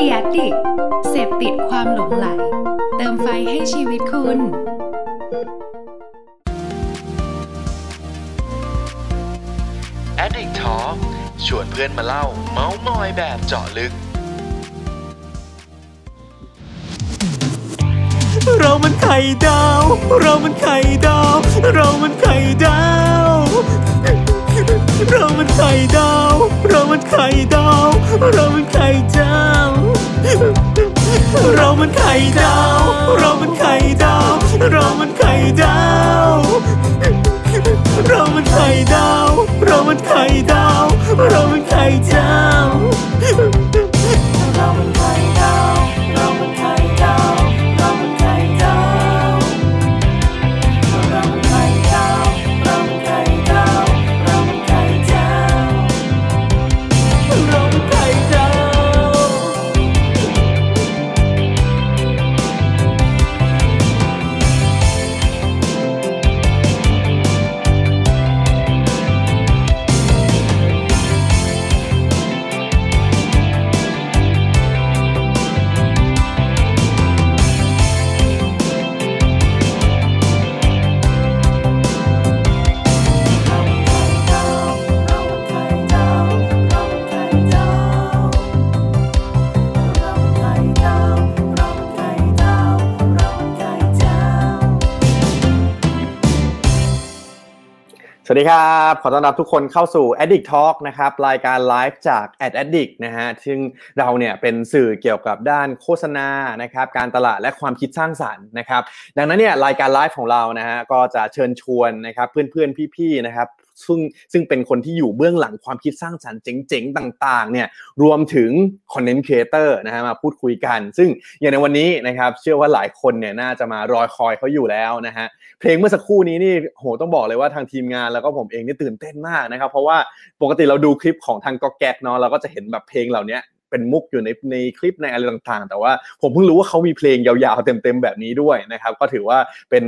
ดียดิกเสพติดความหลงไหล เติมไฟให้ชีวิตคุณ Addict Talk ชวนเพื่อนมาเล่า เมาส์มอยแบบเจาะลึก เรามันไข่ดาว เรามันไข่ดาว เรามันไข่ดาว เรามันไข่ดาว เรามันไข่ดาว เรามันไข่เจ้า เรามันไข่ดาว เรามันไข่ดาว เรามันไข่ดาว เรามันไข่ดาว เรามันไข่ดาว เรามันไข่เจ้า เรามันไข่ สวัสดีครับ ขอต้อนรับทุกคนเข้าสู่ Addict Talk นะครับ รายการไลฟ์จาก Ad Addict นะฮะ ซึ่งเราเนี่ยเป็นสื่อเกี่ยวกับด้านโฆษณา นะครับ การตลาดและความคิดสร้างสรรค์นะครับ ดังนั้นเนี่ยรายการไลฟ์ของเรานะฮะ ก็จะเชิญชวนนะครับ เพื่อนๆ พี่ๆ นะครับ ซึ่งซึ่งเป็นคนที่อยู่เบื้องหลังความคิดสร้างสรรค์เจ๋งๆ ต่างๆเนี่ยรวมถึง Content Creator นะฮะมาพูดคุยกัน ซึ่งอย่างในวันนี้นะครับเชื่อว่าหลายคนเนี่ยน่าจะมารอคอยเขาอยู่แล้วนะฮะเพลงเมื่อสักครู่นี้นี่โหต้องบอกเลยว่าทางทีมงานแล้วก็ผมเองนี่ตื่นเต้นมากนะครับเพราะว่าปกติเราดูคลิปของทางกอกแก๊กเนาะเราก็จะเห็นแบบเพลงเหล่านี้เป็นมุกอยู่ในในคลิปในอะไรต่างๆ แต่ว่าผมเพิ่งรู้ว่าเขามีเพลงยาวๆเต็มๆแบบนี้ด้วยนะครับ ก็ถือว่าเป็น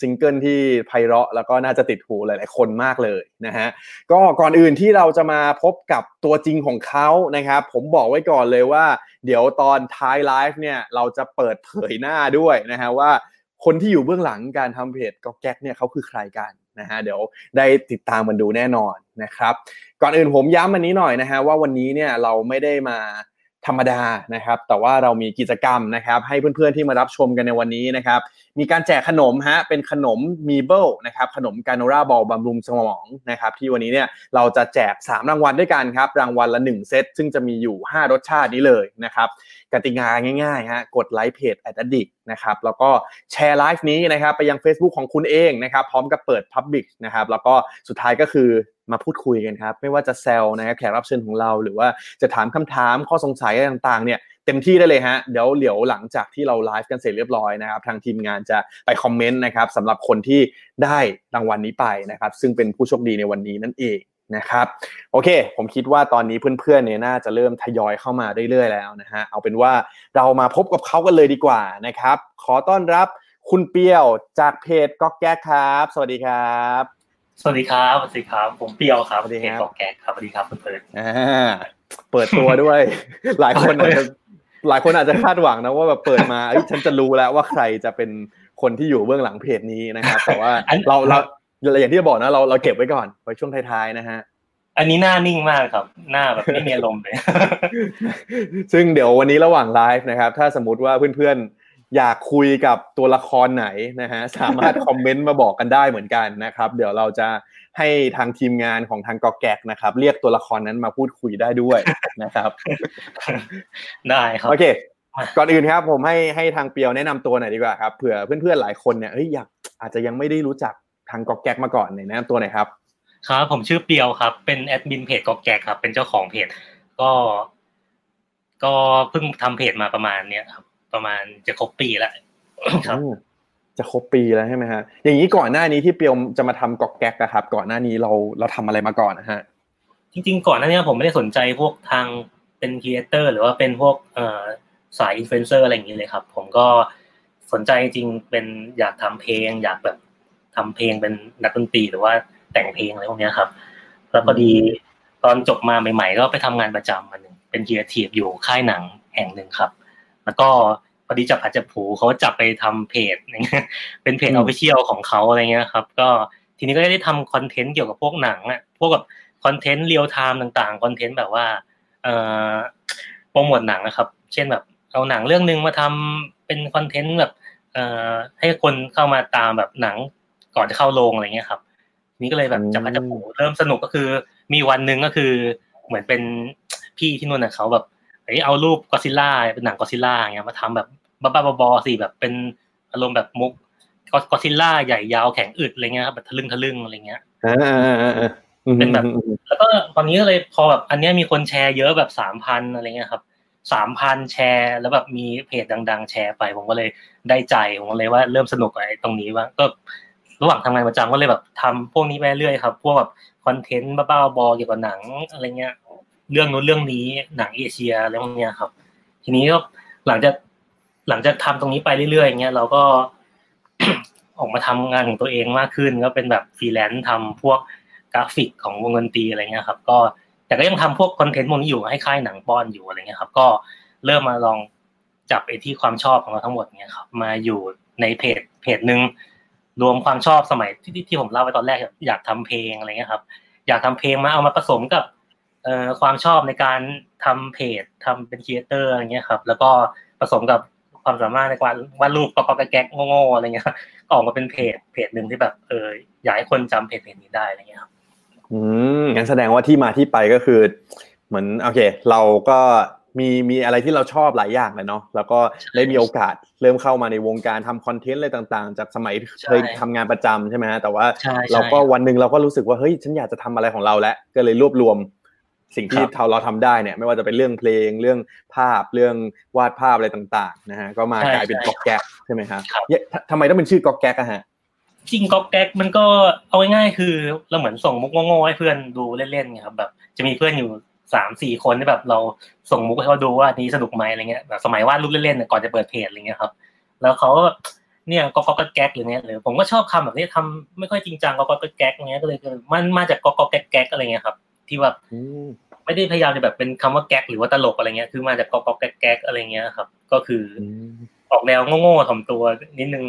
ซิงเกิลที่ไพเราะแล้วก็น่าจะติดหูหลาย ๆ คนมากเลยนะฮะก็ก่อนอื่นที่เราจะมาพบกับตัวจริงของเขานะครับผมบอกไว้ก่อนเลยว่า เดี๋ยวตอนท้ายไลฟ์เนี่ยเราจะเปิดเผยหน้าด้วยนะฮะว่าคนที่อยู่เบื้องหลังการทำเพจก็แก๊กเนี่ยเขาคือใครกันนะฮะเดี๋ยวได้ติดตามมันดูแน่นอนนะครับ ก่อนอื่นผมย้ำอันนี้หน่อยนะฮะว่าวันนี้เนี่ยเราไม่ได้มาธรรมดานะครับ แต่ว่าเรามีกิจกรรมนะครับ ให้เพื่อนๆที่มารับชมกันในวันนี้นะครับมีการแจกขนมฮะเป็นขนมมีเบิลนะครับขนมกาโนราบอลบำรุงสมองนะครับที่วันนี้เนี่ยเราจะแจก 3 รางวัลด้วยกันครับรางวัลละ 1 เซต ซึ่งจะมีอยู่ 5 รสชาตินี้เลยนะครับกติกาง่ายๆฮะกดไลค์เพจ a d d i c t นะครับแล้วก็แชร์ไลฟ์นี้นะครับไปยัง Facebook ของคุณเองนะครับพร้อมกับเปิด Public นะครับแล้วก็สุดท้ายก็คือมาพูดคุยกันครับ ไม่ว่าจะแซวนะครับแขกรับเชิญของเรา หรือว่าจะถามคำถามข้อสงสัยอะไรต่างๆเนี่ย ต็มที่ได้เลยฮะ เดี๋ยวเดี๋ยวหลังจากที่เราไลฟ์กันเสร็จเรียบร้อยนะครับ ทางทีมงานจะไปคอมเมนต์นะครับสำหรับคนที่ได้รางวัลนี้ไปนะครับ ซึ่งเป็นผู้โชคดีในวันนี้นั่นเองนะครับโอเค ผมคิดว่าตอนนี้เพื่อนๆเนี่ยน่าจะเริ่มทยอยเข้ามาเรื่อยๆแล้วนะฮะเอาเป็นว่าเรามาพบกับเขากันเลยดีกว่านะครับ ขอต้อนรับคุณเปียวจากเพจก๊อกแก๊กครับ สวัสดีครับ สวัสดีครับสวัสดีครับ ผมเปียวครับสวัสดีครับเพจกอกแกกครับสวัสดีครับเพื่อนอ่าเปิดตัวด้วย หลายคนอาจจะ หลายคนอาจจะคาดหวังนะว่าแบบเปิดมาเอ้ยฉันจะรู้แล้วว่าใครจะเป็นคนที่อยู่เบื้องหลังเพจนี้นะครับแต่ว่าเราเราอย่างที่จะบอกนะเราเราเก็บไว้ก่อนไว้ช่วงท้ายๆนะฮะๆอันนี้หน้านิ่งมากครับ หน้าแบบไม่มีอารมณ์เลยซึ่งเดี๋ยววันนี้ระหว่างไลฟ์นะครับ ถ้าสมมติว่าเพื่อนๆ อยากคุยกับตัวละครไหนนะฮะสามารถคอมเมนต์มาบอกกันได้เหมือนกันนะครับ เดี๋ยวเราจะให้ทางทีมงานของทางกอแกกนะครับ เรียกตัวละครนั้นมาพูดคุยได้ด้วยนะครับ ได้ครับโอเค ก่อนอื่นครับ ผมให้ให้ทางเปียวแนะนำตัวหน่อยดีกว่าครับเผื่อเพื่อนๆหลายคนเนี่ยเฮ้ยอยากอาจจะยังไม่ได้รู้จักทางกอกแก๊กมาก่อนเนี่ยแนะนำตัวหน่อยครับครับผมชื่อเปียวครับ เป็นแอดมินเพจกอกแก๊กครับ เป็นเจ้าของเพจก็ ก็เพิ่งทำเพจมาประมาณเนี้ยครับ ประมาณจะครบปีแล้วครับอืมจะครบปีแล้วใช่ไหมฮะอย่างนี้ก่อนหน้านี้ที่เปียวจะมาทำกอกแก๊กอะครับ ก่อนหน้านี้เราเราทำอะไรมาก่อนนะฮะจริง ๆ ก่อนหน้านี้ผมไม่ได้สนใจพวกทางเป็นครีเอเตอร์หรือว่าเป็นพวกเอ่อสายอินฟลูเอนเซอร์อะไรอย่างนี้เลยครับ ผมก็สนใจจริงๆเป็นอยากทำเพลง อยากแบบทำเพลงเป็นนักดนตรีหรือว่าแต่งเพลงอะไรพวกเนี้ยครับแล้วพอดีตอนจบมาใหม่ ๆ ก็ไปทำงานประจำมาหนึ่งเป็นครีเอทีฟอยู่ค่ายหนังแห่งหนึ่งครับ แล้วก็พอดีจับพลัดจับผลูเขาจับไปทำเพจอย่างเงี้ยเป็นเพจ official ของเขาอะไรเงี้ยครับ ก็ทีนี้ก็ได้ทำคอนเทนต์เกี่ยวกับพวกหนังอะพวกแบบคอนเทนต์ real-time ต่างๆคอนเทนต์แบบว่าเอ่อโปรโมทหนังนะครับ เช่นแบบเอาหนังเรื่องนึงมาทำเป็นคอนเทนต์แบบเอ่อให้คนเข้ามาตามแบบหนังก่อนจะเข้าโรงอะไรเงี้ยครับนี่ก็เลยแบบจับผัดจับผูเริ่มสนุกก็คือ มีวันหนึ่งก็คือเหมือนเป็นพี่ที่นู่นน่ะเขาแบบ เฮ้ยเอารูปกอซิล่าเป็นหนังกอซิล่าเงี้ยมาทำแบบบ้าๆบอๆสิแบบเป็นอารมณ์แบบมุกกอซิล่าใหญ่ยาวแข็งอึดอะไรเงี้ยครับแบบทะลึ่งทะลึ่งอะไรเงี้ยอ่าอ่าอ่าอ่าเป็นแบบแล้วก็ตอนนี้ก็เลยพอแบบอันเนี้ยมีคนแชร์เยอะแบบสามพันอะไรเงี้ยครับสามพันแชร์แล้วแบบมีเพจดัง ๆ แชร์ไป ผมก็เลยได้ใจผมก็เลยว่าเริ่มสนุกกับไอ้ตรงนี้ว่าก็ระหว่างทำงานประจำก็เลยแบบทำพวกนี้ไปเรื่อยครับ พวกแบบคอนเทนต์บ้าๆบอๆเกี่ยวกับหนังอะไรเงี้ย เรื่องนู้นเรื่องนี้หนังเอเชียอะไรพวกเนี้ยครับ ทีนี้ก็หลังจากหลังจากทำตรงนี้ไปเรื่อยๆอย่างเงี้ยเราก็ออกมาทำงานของตัวเองมากขึ้น ก็เป็นแบบฟรีแลนซ์ทำพวกกราฟิกของวงดนตรีอะไรเงี้ยครับ ก็แต่ก็ยังทำพวกคอนเทนต์พวกนี้อยู่ให้ค่ายหนังป้อนอยู่อะไรเงี้ยครับ ก็เริ่มมาลองจับไอ้ที่ความชอบของเราทั้งหมดเนี่ยครับ มาอยู่ในเพจเพจหนึ่งรวมความชอบสมัยที่ที่ผมเล่าไปตอนแรกอยากทำเพลงอะไรเงี้ยครับ อยากทำเพลงมาเอามาผสมกับ เอ่อความชอบในการทำเพจทำเป็นครีเอเตอร์อะไรเงี้ยครับ แล้วก็ผสมกับความสามารถในการวาดรูปก็ก็แก๊กโง่ๆอะไรเงี้ยก็ออกมาเป็นเพจเพจหนึ่งที่แบบเอออยากให้คนจำเพจเพจนี้ได้อะไรเงี้ยครับอืมงั้นแสดงว่าที่มาที่ไปก็คือ เหมือนโอเค เราก็มีมีอะไรที่เราชอบหลายอย่างเลยเนาะแล้วก็ได้มีโอกาสเริ่มเข้ามาในวงการทำคอนเทนต์อะไรต่างๆ จากสมัยเคยทำงานประจำใช่ไหมฮะแต่ว่าใช่เราก็ใช่วันหนึ่งเราก็รู้สึกว่าเฮ้ยฉันอยากจะทำอะไรของเราแล้วก็เลยรวบรวม สิ่งที่ครับเราทำได้เนี่ยไม่ว่าจะเป็นเรื่องเพลงเรื่องภาพเรื่องวาดภาพอะไรต่างๆนะฮะก็มากลายเป็นก๊อกแก๊กใช่ไหมครับครับเย้ททำไมต้องเป็นชื่อก๊อกแก๊กอะฮะจริงก๊อกแก๊กมันก็เอาง่ายๆคือเราเหมือนส่งมุกโง่ๆให้เพื่อนดูเล่นๆไงครับแบบจะมีเพื่อนอยู่สามสี่คนที่แบบเราส่งมุกให้เขาดูว่านี้สนุกไหมอะไรเงี้ยแบบสมัยวาดรูปเล่นๆเนี่ยก่อนจะเปิดเพจอะไรเงี้ยครับ แล้วเขาก็เนี่ยก็ก็แก๊กหรือเนี้ยหรือผมก็ชอบคำแบบนี้ทำไม่ค่อยจริงจังก็ก็แก๊กเงี้ยก็เลยมันมาจากก็ก็แก๊กแก๊กอะไรเงี้ยครับ ที่แบบอืมไม่ได้พยายามจะแบบเป็นคำว่าแก๊กหรือว่าตลกอะไรเงี้ยคือมาจากก็ก็แก๊กแก๊กอะไรเงี้ยครับ ก็คืออืมออกแนวโง่ๆถ่อมตัวนิดนึง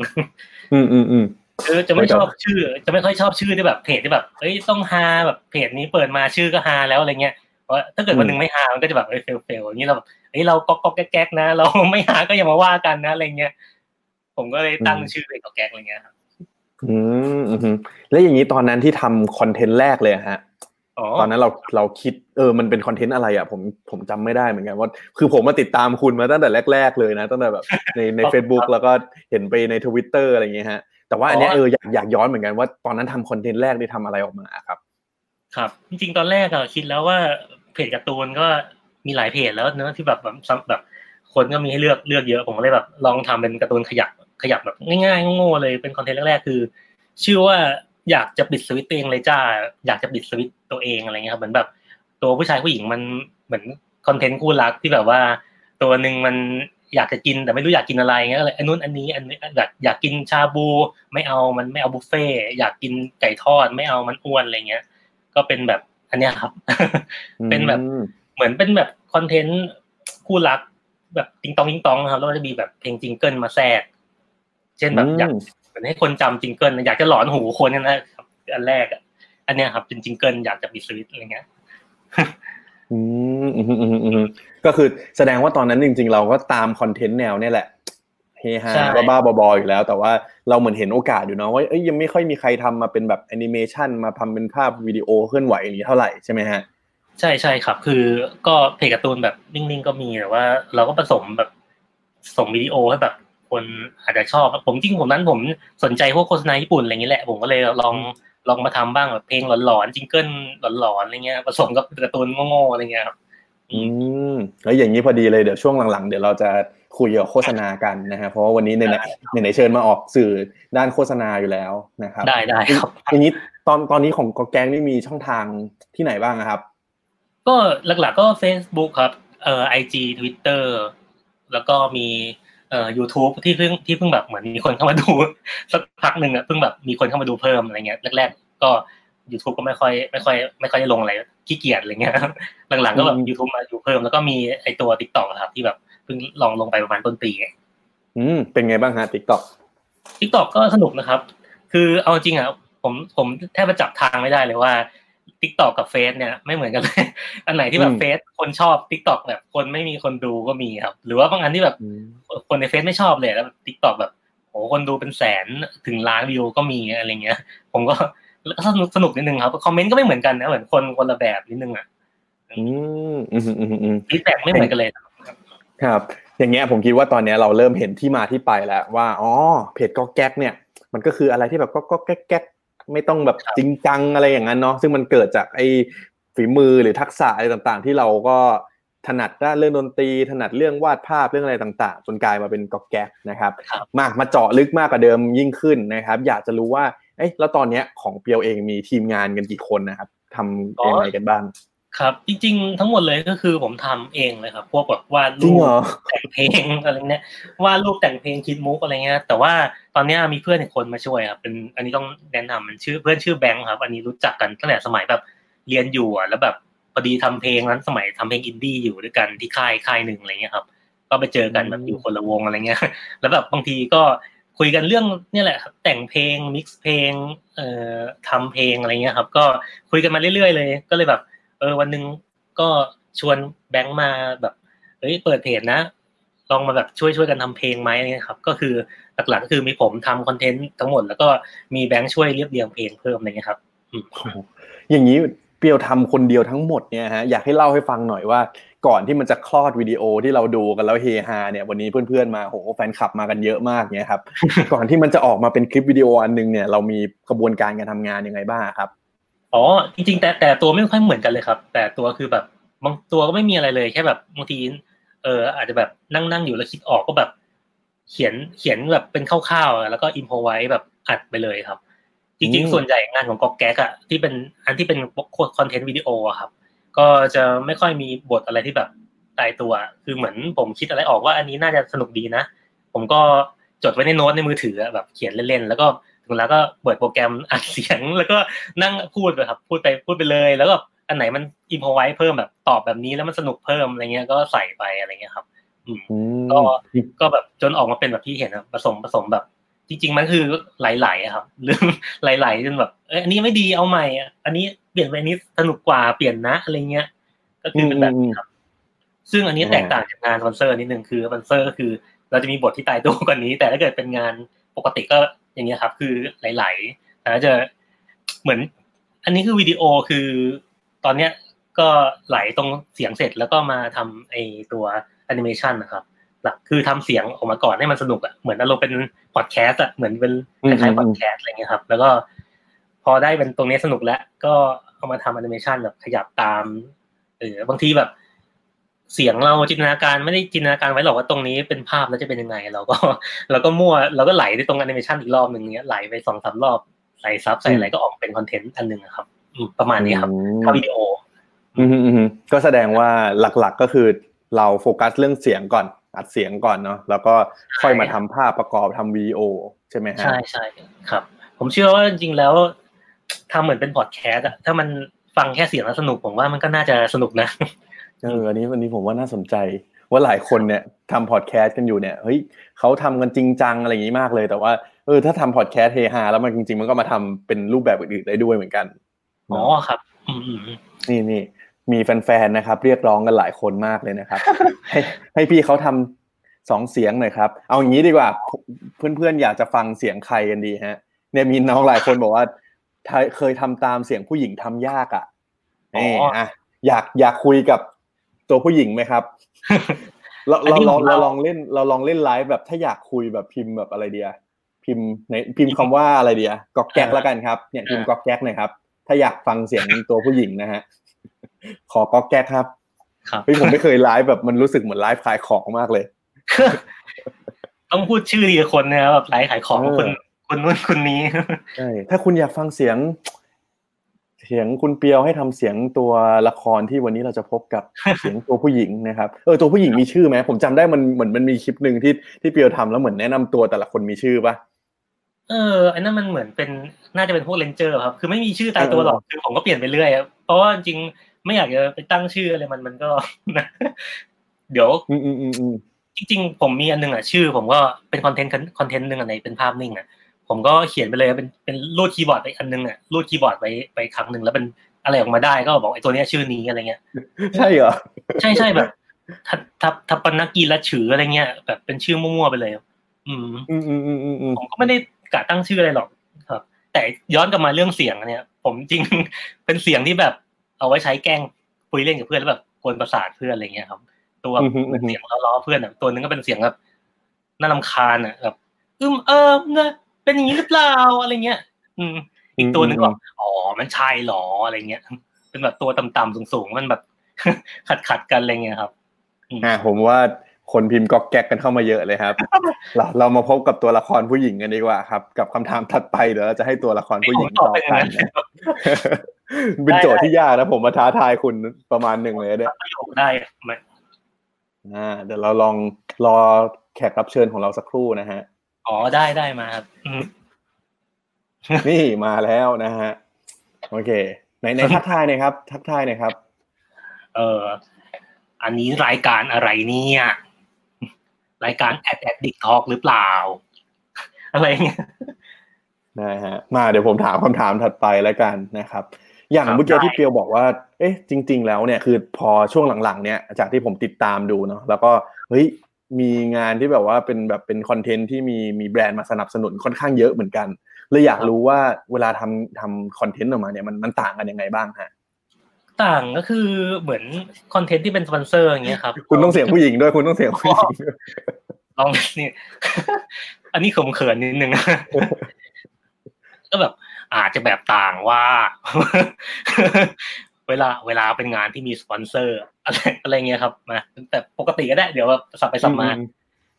อืมอืมอืมคือจะไม่ชอบชื่อ จะไม่ค่อยชอบชื่อที่แบบเพจที่แบบเอ้ยต้องฮาแบบเพจนี้เปิดมาชื่อก็ฮาแล้วอะไรเงี้ยเพราะถ้าเกิดวันหนึ่งไม่ฮามันก็จะแบบเอ้ยเฟลเฟลอย่างนี้เราแบบเอ้ยเราก๊อกก๊อกแก๊กแก๊กนะ เราไม่ฮาก็อย่ามาว่ากันนะอะไรเงี้ยผมก็เลยตั้งชื่อเป็นก๊อกแก๊กอะไรเงี้ยครับอืมอืมแล้วอย่างนี้ตอนนั้นที่ทำคอนเทนต์แรกเลยอะฮะอ๋อ ตอนนั้นเราเราคิดเออมันเป็นคอนเทนต์อะไรอะผมผมจำไม่ได้เหมือนกันว่าคือผมมาติดตามคุณมาตั้งแต่แรก ๆ เลยนะตั้งแต่แบบในใน Facebook แล้วก็เห็นไปในทวิตเตอร์อะไรอย่างเงี้ยฮะแต่ว่าอันเนี้ยเอออยากอยากย้อนเหมือนกันว่าตอนนั้นทำคอนเทนต์แรกได้ทำอะไรออกมาครับ ครับ จริงๆตอนแรกอะคิดแล้วว่าเพจการ์ตูนก็มีหลายเพจแล้วเนอะที่แบบแบบแบบคนก็มีให้เลือกเลือกเยอะผมก็เลยแบบลองทำเป็นการ์ตูนขยับขยับแบบง่ายๆโง่ๆเลยเป็นคอนเทนต์แรกๆคือ ชื่อว่า อยากจะปิดสวิตช์ตัวเองเลยจ้า อยากจะปิดสวิตช์ตัวเองอะไรเงี้ยครับเหมือนแบบ ตัวผู้ชายผู้หญิงมันเหมือนคอนเทนต์คู่รักที่แบบว่า ตัวหนึ่งมันอยากจะกินแต่ไม่รู้อยากกินอะไรเงี้ยก็เลยอันนู้นอันนี้อันนี้อยากอยากกินชาบู ไม่เอามันไม่เอาบุฟเฟ่ต์อยากกินไก่ทอดไม่เอามันอ้วนอะไรเงี้ย ก็เป็นแบบอันเนี้ยครับ เป็นแบบอืมเหมือนเป็นแบบคอนเทนต์คู่รัก แบบติงตองติงตองครับแล้วก็จะมีแบบเพลง jingle มาแทรก เช่นแบบอยากเหมือน ให้คนจำ jingle อยากจะหลอนหูคนนั่นนะครับอันแรกอะอันเนี้ยครับเป็น jingle อยากจะปิดสวิตช์อะไรเงี้ยอืมอืมอืมอืมอืมก็คือแสดงว่าตอนนั้นจริง ๆ เราก็ตามคอนเทนต์แนวเนี่ยแหละเฮฮาใช่บ้าๆบอๆอยู่แล้ว แต่ว่าเราเหมือนเห็นโอกาสอยู่เนาะว่าเอ้ยยังไม่ค่อยมีใครทำมาเป็นแบบแอนิเมชันมาทำเป็นภาพวิดีโอเคลื่อนไหวอย่างนี้เท่าไหร่ใช่ไหมฮะใช่ใช่ครับ คือก็เพจการ์ตูนแบบนิ่งๆก็มีแต่ว่า เราก็ผสมแบบส่งวิดีโอให้แบบ คนอาจจะชอบ ผมจริงผมนั้นผมสนใจพวกโฆษณาญี่ปุ่นอะไรอย่างนี้แหละ ผมก็เลยลองลองมาทำบ้างแบบเพลงหลอนๆจิงเกิลหลอนๆอะไรเงี้ยผสมกับการ์ตูนโง่ๆอะไรเงี้ยครับอืมแล้วอย่างนี้พอดีเลยเดี๋ยวช่วงหลังๆ เดี๋ยวเราจะคุยเกี่ยวกับโฆษณากันนะฮะเพราะว่าวันนี้ในในไหนๆเชิญมาออกสื่อด้านโฆษณาอยู่แล้วนะครับ ได้ได้ครับอย่างนี้ตอนตอนนี้ของกอแกงนี่มีช่องทางที่ไหนบ้างอะครับ ก็หลักๆก็ Facebook ครับเอ่อ IG Twitter แล้วก็มี เอ่อ YouTube ที่เพิ่งที่เพิ่งแบบเหมือนมีคนเข้ามาดูสักพักหนึ่งอะเพิ่งแบบมีคนเข้ามาดูเพิ่มอะไรเงี้ยแรกๆก็ YouTube ก็ไม่ค่อยไม่ค่อยไม่ค่อยได้ลงอะไรขี้เกียจอะไรเงี้ยหลังๆก็แบบอืม YouTube มาอยู่เพิ่มแล้วก็มีไอตัว TikTok อะครับที่แบบเพิ่งลองลงไปประมาณต้นปีอืมเป็นไงบ้างฮะ TikTok ทิกตอกก็สนุกนะครับ คือเอาจริงอะผมผมแทบจะจับทางไม่ได้เลยว่า TikTok กับ Face เนี่ยไม่เหมือนกันเลยอันไหนที่แบบอืบม Face คนชอบ TikTok แบบคนไม่มีคนดูก็มีครับ หรือว่าบางอันที่แบบอืมคนใน Face ไม่ชอบเลยแล้ว TikTok แบบโหคนดูเป็นแสนถึงล้านวิวก็มีอะไรเงี้ย ผมก็สนุกสนุกนิดนึงครับคอมเมนต์ก็ไม่เหมือนกันนะเหมือนคนคนละแบบนิดนึงอะอืมอืมอืมอืม feedback ไม่เหมือนกันเลยครับ อย่างเงี้ยผมคิดว่าตอนเนี้ยเราเริ่มเห็นที่มาที่ไปแล้วว่าอ๋อเพจก็แก๊กเนี่ย มันก็คืออะไรที่แบบก็ก็แก๊กแก๊ก ไม่ต้องแบบครับจริงจังอะไรอย่างนั้นเนาะซึ่งมันเกิดจากไอ้ฝีมือหรือทักษะอะไรต่างๆ ที่เราก็ถนัดด้านเรื่องดนตรีถนัดเรื่องวาดภาพเรื่องอะไรต่าง ๆ จนกลายมาเป็นก็แก๊กนะครับครับมามาเจาะลึกมากกว่าเดิมยิ่งขึ้นนะครับ อยากจะรู้ว่าเอ้ยแล้วตอนเนี้ยของเปียวเองมีทีมงานกันกี่คนนะครับทำยังไงกันบ้าง ครับจริงๆ ทั้งหมดเลยก็คือผมทำเองเลยครับพวกแบบวาดจริรูงเหรปอแต่งเพลงอะไรเนี้ยวาดรูปแต่งเพลงคิดมุกอะไรเงี้ย แต่ว่าตอนเนี้ยมีเพื่อนอีกคนมาช่วยครับเป็นอันนี้ต้องแนะนำมันชื่อเพื่อนชื่อแบงค์ครับ อันนี้รู้จักกันตั้งแต่สมัยแบบเรียนอยู่อะแล้วแบบพอดีทำเพลงนั้นสมัยทำเพลงอินดี้อยู่ด้วยกันที่ค่ายค่ายหนึ่งอะไรเงี้ยครับ ก็ไปเจอกันแบบอยู่คนละวงอะไรเงี้ย แล้วแบบบางทีก็คุยกันเรื่องเนี่ยแหละครับแต่งเพลงมิกซ์เพลงเอ่อทำเพลงอะไรเงี้ยครับ ก็คุยกันมาเรื่อยๆเลย ก็เลยแบบ เออวันหนึ่งก็ชวนแบงค์มาแบบเฮ้ยเปิดเพจนะลองมาแบบช่วยช่วยกันทำเพลงไหมอะไรเงี้ยครับ ก็คือหลักๆก็คือมีผมทำคอนเทนต์ทั้งหมด แล้วก็มีแบงค์ช่วยเรียบเรียงเพลงเพิ่มอะไรเงี้ยครับอืมอย่างนี้เปียวทำคนเดียวทั้งหมดเนี่ยฮะอยากให้เล่าให้ฟังหน่อยว่า ก่อนที่มันจะคลอดวิดีโอที่เราดูกันแล้วเฮฮาเนี่ยวันนี้เพื่อนๆมาโหแฟนคลับมากันเยอะมากเนี่ยครับก่อนที่มันจะออกมาเป็นคลิปวิดีโออันนึงเนี่ยเรามีกระบวนการการทำงานยังไงบ้างครับ อ๋อจริงๆ แต่แต่ตัวไม่ค่อยเหมือนกันเลยครับ แต่ตัวคือแบบบางตัวก็ไม่มีอะไรเลยแค่แบบบางทีเอออาจจะแบบนั่งนั่งอยู่แล้วคิดออกก็แบบ เขียนเขียนแบบเป็นคร่าวๆอะแล้วก็อินพอไว้แบบอัดไปเลยครับ จริงอืมๆส่วนใหญ่งานของก๊อกแก๊กอะที่เป็นอันที่เป็นคอนเทนต์วิดีโออะครับ ก็จะไม่ค่อยมีบทอะไรที่แบบตายตัว คือเหมือนผมคิดอะไรออกว่าอันนี้น่าจะสนุกดีนะ ผมก็จดไว้ในโน้ตในมือถืออะแบบเขียนเล่นๆแล้วก็ถึงแล้วก็เปิดโปรแกรมอัดเสียง แล้วก็นั่งพูดไปครับ พูดไปพูดไปเลย แล้วก็อันไหนมันอินพอไว้เพิ่มแบบตอบแบบนี้แล้วมันสนุกเพิ่มอะไรเงี้ยก็ใส่ไปอะไรเงี้ยครับ อืมอืมก็ก็แบบจนออกมาเป็นแบบที่เห็นอะผสมผสมแบบ จริง ๆ มันคือไหลๆอะครับเรื่องไหลๆจนแบบเอ้ยอันนี้ไม่ดีเอาใหม่อะอันนี้เปลี่ยนไปอันนี้สนุกกว่าเปลี่ยนนะอะไรเงี้ย ก็คือเป็นแบบนี้ครับ ซึ่งอันนี้แตกต่างจากงานสปอนเซอร์นิดนึงคือสปอนเซอร์ก็คือ เราจะมีบทที่ตายตัวกว่านี้ แต่ถ้าเกิดเป็นงานปกติก็ อย่างเงี้ยครับ คือไหลๆแต่ถ้าจะเหมือน อันนี้คือวิดีโอคือตอนเนี้ยก็ไหลตรงเสียงเสร็จแล้วก็มาทำไอตัวแอนิเมชันนะครับหลักคือทำเสียงออกมาก่อนให้มันสนุกอะเหมือนอารมณ์เป็นพอดแคสต์อะเหมือนเป็นคล้ายๆพอดแคสต์อะไรเงี้ยครับ แล้วก็พอได้เป็นตรงนี้สนุกแล้ว ก็เอามาทำแอนิเมชันแบบขยับตามเออบางทีแบบ เสียงเราจินตนาการไม่ได้จินตนาการไว้หรอกว่าตรงนี้เป็นภาพแล้วจะเป็นยังไง เราก็เราก็มั่วเราก็ไหลไปตรงแอนิเมชันอีกรอบหนึ่งเนี้ยไหลไปสองสามรอบใส่ซับใส่อะไรก็ออกเป็นคอนเทนต์อันหนึ่งอะครับบอืมประมาณนี้ครับอืมถ้าวิดีโออืมอืมอืมก็แสดงว่าหลักๆก็คือเราโฟกัสเรื่องเสียงก่อนอัดเสียงก่อนเนาะแล้วก็ค่อยมาทำภาพประกอบทำวิดีโอใช่ไหมฮะใช่ใช่ครับ ผมเชื่อว่าจริงๆแล้วทำเหมือนเป็นพอดแคสต์อะถ้ามันฟังแค่เสียงแล้วสนุกผมว่ามันก็น่าจะสนุกนะ เอออันนี้อันนี้ผมว่าน่าสนใจ ว่าหลายคนเนี่ยทำพอดแคสต์กันอยู่เนี่ยเฮ้ยเขาทำกันจริงจังอะไรอย่างนี้มากเลย แต่ว่าเออถ้าทำพอดแคสต์เฮฮาแล้วมันจริง ๆ มันก็มาทำเป็นรูปแบบอื่นๆได้ด้วยเหมือนกันอ๋อครับอืมอืมอืมนี่นี่มีแฟนๆนะครับ เรียกร้องกันหลายคนมากเลยนะครับ ให้ให้พี่เขาทำสองเสียงหน่อยครับ เอาอย่างนี้ดีกว่า เพื่อนๆอยากจะฟังเสียงใครกันดีฮะ เนี่ยมีน้องหลายคนบอกว่าถ้าเคยทำตามเสียงผู้หญิงทำยากอะนี่อะอยากอยากคุยกับ ตัวผู้หญิงไหมครับเราเราเราเราลองเล่น เราลองเล่นไลฟ์แบบถ้าอยากคุยแบบพิมพ์แบบอะไรเดียพิมพ์ในพิมพ์คำว่าอะไรเดียกอกแก๊กแล้วกันครับเนี่ยพิมพ์กอกแก๊กหน่อยครับ ถ้าอยากฟังเสียงตัวผู้หญิงนะฮะขอกอกแก๊กครับครับเฮ้ยผมไม่เคยไลฟ์แบบมันรู้สึกเหมือนไลฟ์ขายของมากเลยต้องพูดชื่อทีละคนนะครับแบบไลฟ์ขายของเออคนคนนู้นคนนี้ใช่ถ้าคุณอยากฟังเสียง เสียงคุณเปียวให้ทำเสียงตัวละครที่วันนี้เราจะพบกับเสียงตัวผู้หญิงนะครับเออตัวผู้หญิงมีชื่อไหมผมจำได้มันเหมือนมันมีคลิปหนึ่งที่ที่เปียวทำแล้วเหมือนแนะนำตัวแต่ละคนมีชื่อปะเอออันนั้นมันเหมือนเป็นน่าจะเป็นพวก ranger ครับ คือไม่มีชื่อตายตัวหรอกคือผมก็เปลี่ยนไปเรื่อยอะเพราะว่าจริงๆไม่อยากจะไปตั้งชื่ออะไรมันมันก็เดี๋ยวอืมอืมอืมอืมจริงๆผมมีอันนึงอะชื่อ ผมก็เป็นคอนเทนต์คอนเทนต์หนึ่งอันไหนเป็นภาพนิ่งอะ ผมก็เขียนไปเลยเป็นเป็นรูดคีย์บอร์ดไปอันนึงอะรูดคีย์บอร์ดไปไปครั้งหนึ่งแล้วเป็นอะไรออกมาได้ก็บอกไอ้ตัวเนี้ยชื่อนี้อะไรเงี้ย ใช่เหรอใช่ใช่แบบทับทับทับปนกีละฉืออะไรเงี้ยแบบเป็นชื่อมั่วๆไปเลยอืมอืมอืมอืมอืมอืมผมก็ไม่ได้กะตั้งชื่ออะไรหรอกครับ แต่ย้อนกลับมาเรื่องเสียงอันเนี่ย ผมจริงเป็นเสียงที่แบบเอาไว้ใช้แกล้งคุยเล่นกับเพื่อนแล้วแบบกวนประสาทเพื่อนอะไรเงี้ยครับ ตัวเป็นเสียงล้อๆเพื่อนอะตัวนึงก็เป็นเสียงแบบน่ารำคาญอะแบบอึมเอิมเนอะ เป็นอย่างนี้หรือเปล่าอะไรเงี้ยอืมอีกตัวหนึงก็อ๋อมันใช่หรออะไรเงี้ย เป็นแบบตัวต่ำๆสูงๆมันแบบขัดขัดๆกันอะไรเงี้ยครับอ่าผมว่าคนพิมพ์ก๊อกแก๊กกันเข้ามาเยอะเลยครับ เราเรามาพบกับตัวละครผู้หญิงกันดีกว่าครับ กับคำถามถัดไปเดี๋ยวเราจะให้ตัวละครผู้หญิงผมตตออบบไปอย่างกันั้นนนะเป็นโจทย์ที่ยากนะผมมาท้าทายคุณประมาณหนึ่งเลยเนี่ยประโยคได้ไหมอ่าเดี๋ยวเราลองรอแขกรับเชิญของเราสักครู่นะฮะ อ๋อได้ได้มาครับอืมนี่มาแล้วนะฮะโอเคในในทักทายหน่อยครับ ทักทายหน่อยครับ เอออันนี้รายการอะไรเนี่ย รายการแอดแอดดิกทอกหรือเปล่า อะไรเงี้ยนะฮะมาเดี๋ยวผมถามคำถามถัดไปแล้วกันนะครับ อย่างครับเมื่อกี้ได้ที่เปียวบอกว่า เอ๊ะ จริง ๆ แล้วเนี่ยคือพอช่วงหลังๆ เนี่ยจากที่ผมติดตามดูเนาะแล้วก็เฮ้ย มีงานที่แบบว่าเป็นแบบเป็นคอนเทนต์ที่มีมีแบรนด์มาสนับสนุนค่อนข้างเยอะเหมือนกันเลยอยากรู้ว่าเวลาทำทำคอนเทนต์ออกมาเนี่ยมันมันต่างกันยังไงบ้างฮะต่างก็คือเหมือนคอนเทนต์ที่เป็นสปอนเซอร์อย่างเงี้ยครับ คุณต้องเสียงผู้หญิงด้วยคุณต้องเสียงผู้หญิงด้วยลองนี่อันนี้ขมเขินนิดนึงก็แบบอาจจะแบบต่างว่า เวลาเวลาเป็นงานที่มีสปอนเซอร์อะไรอะไรเงี้ยครับมาแต่ปกติก็ได้เดี๋ยวแบบสับไปสับมาอื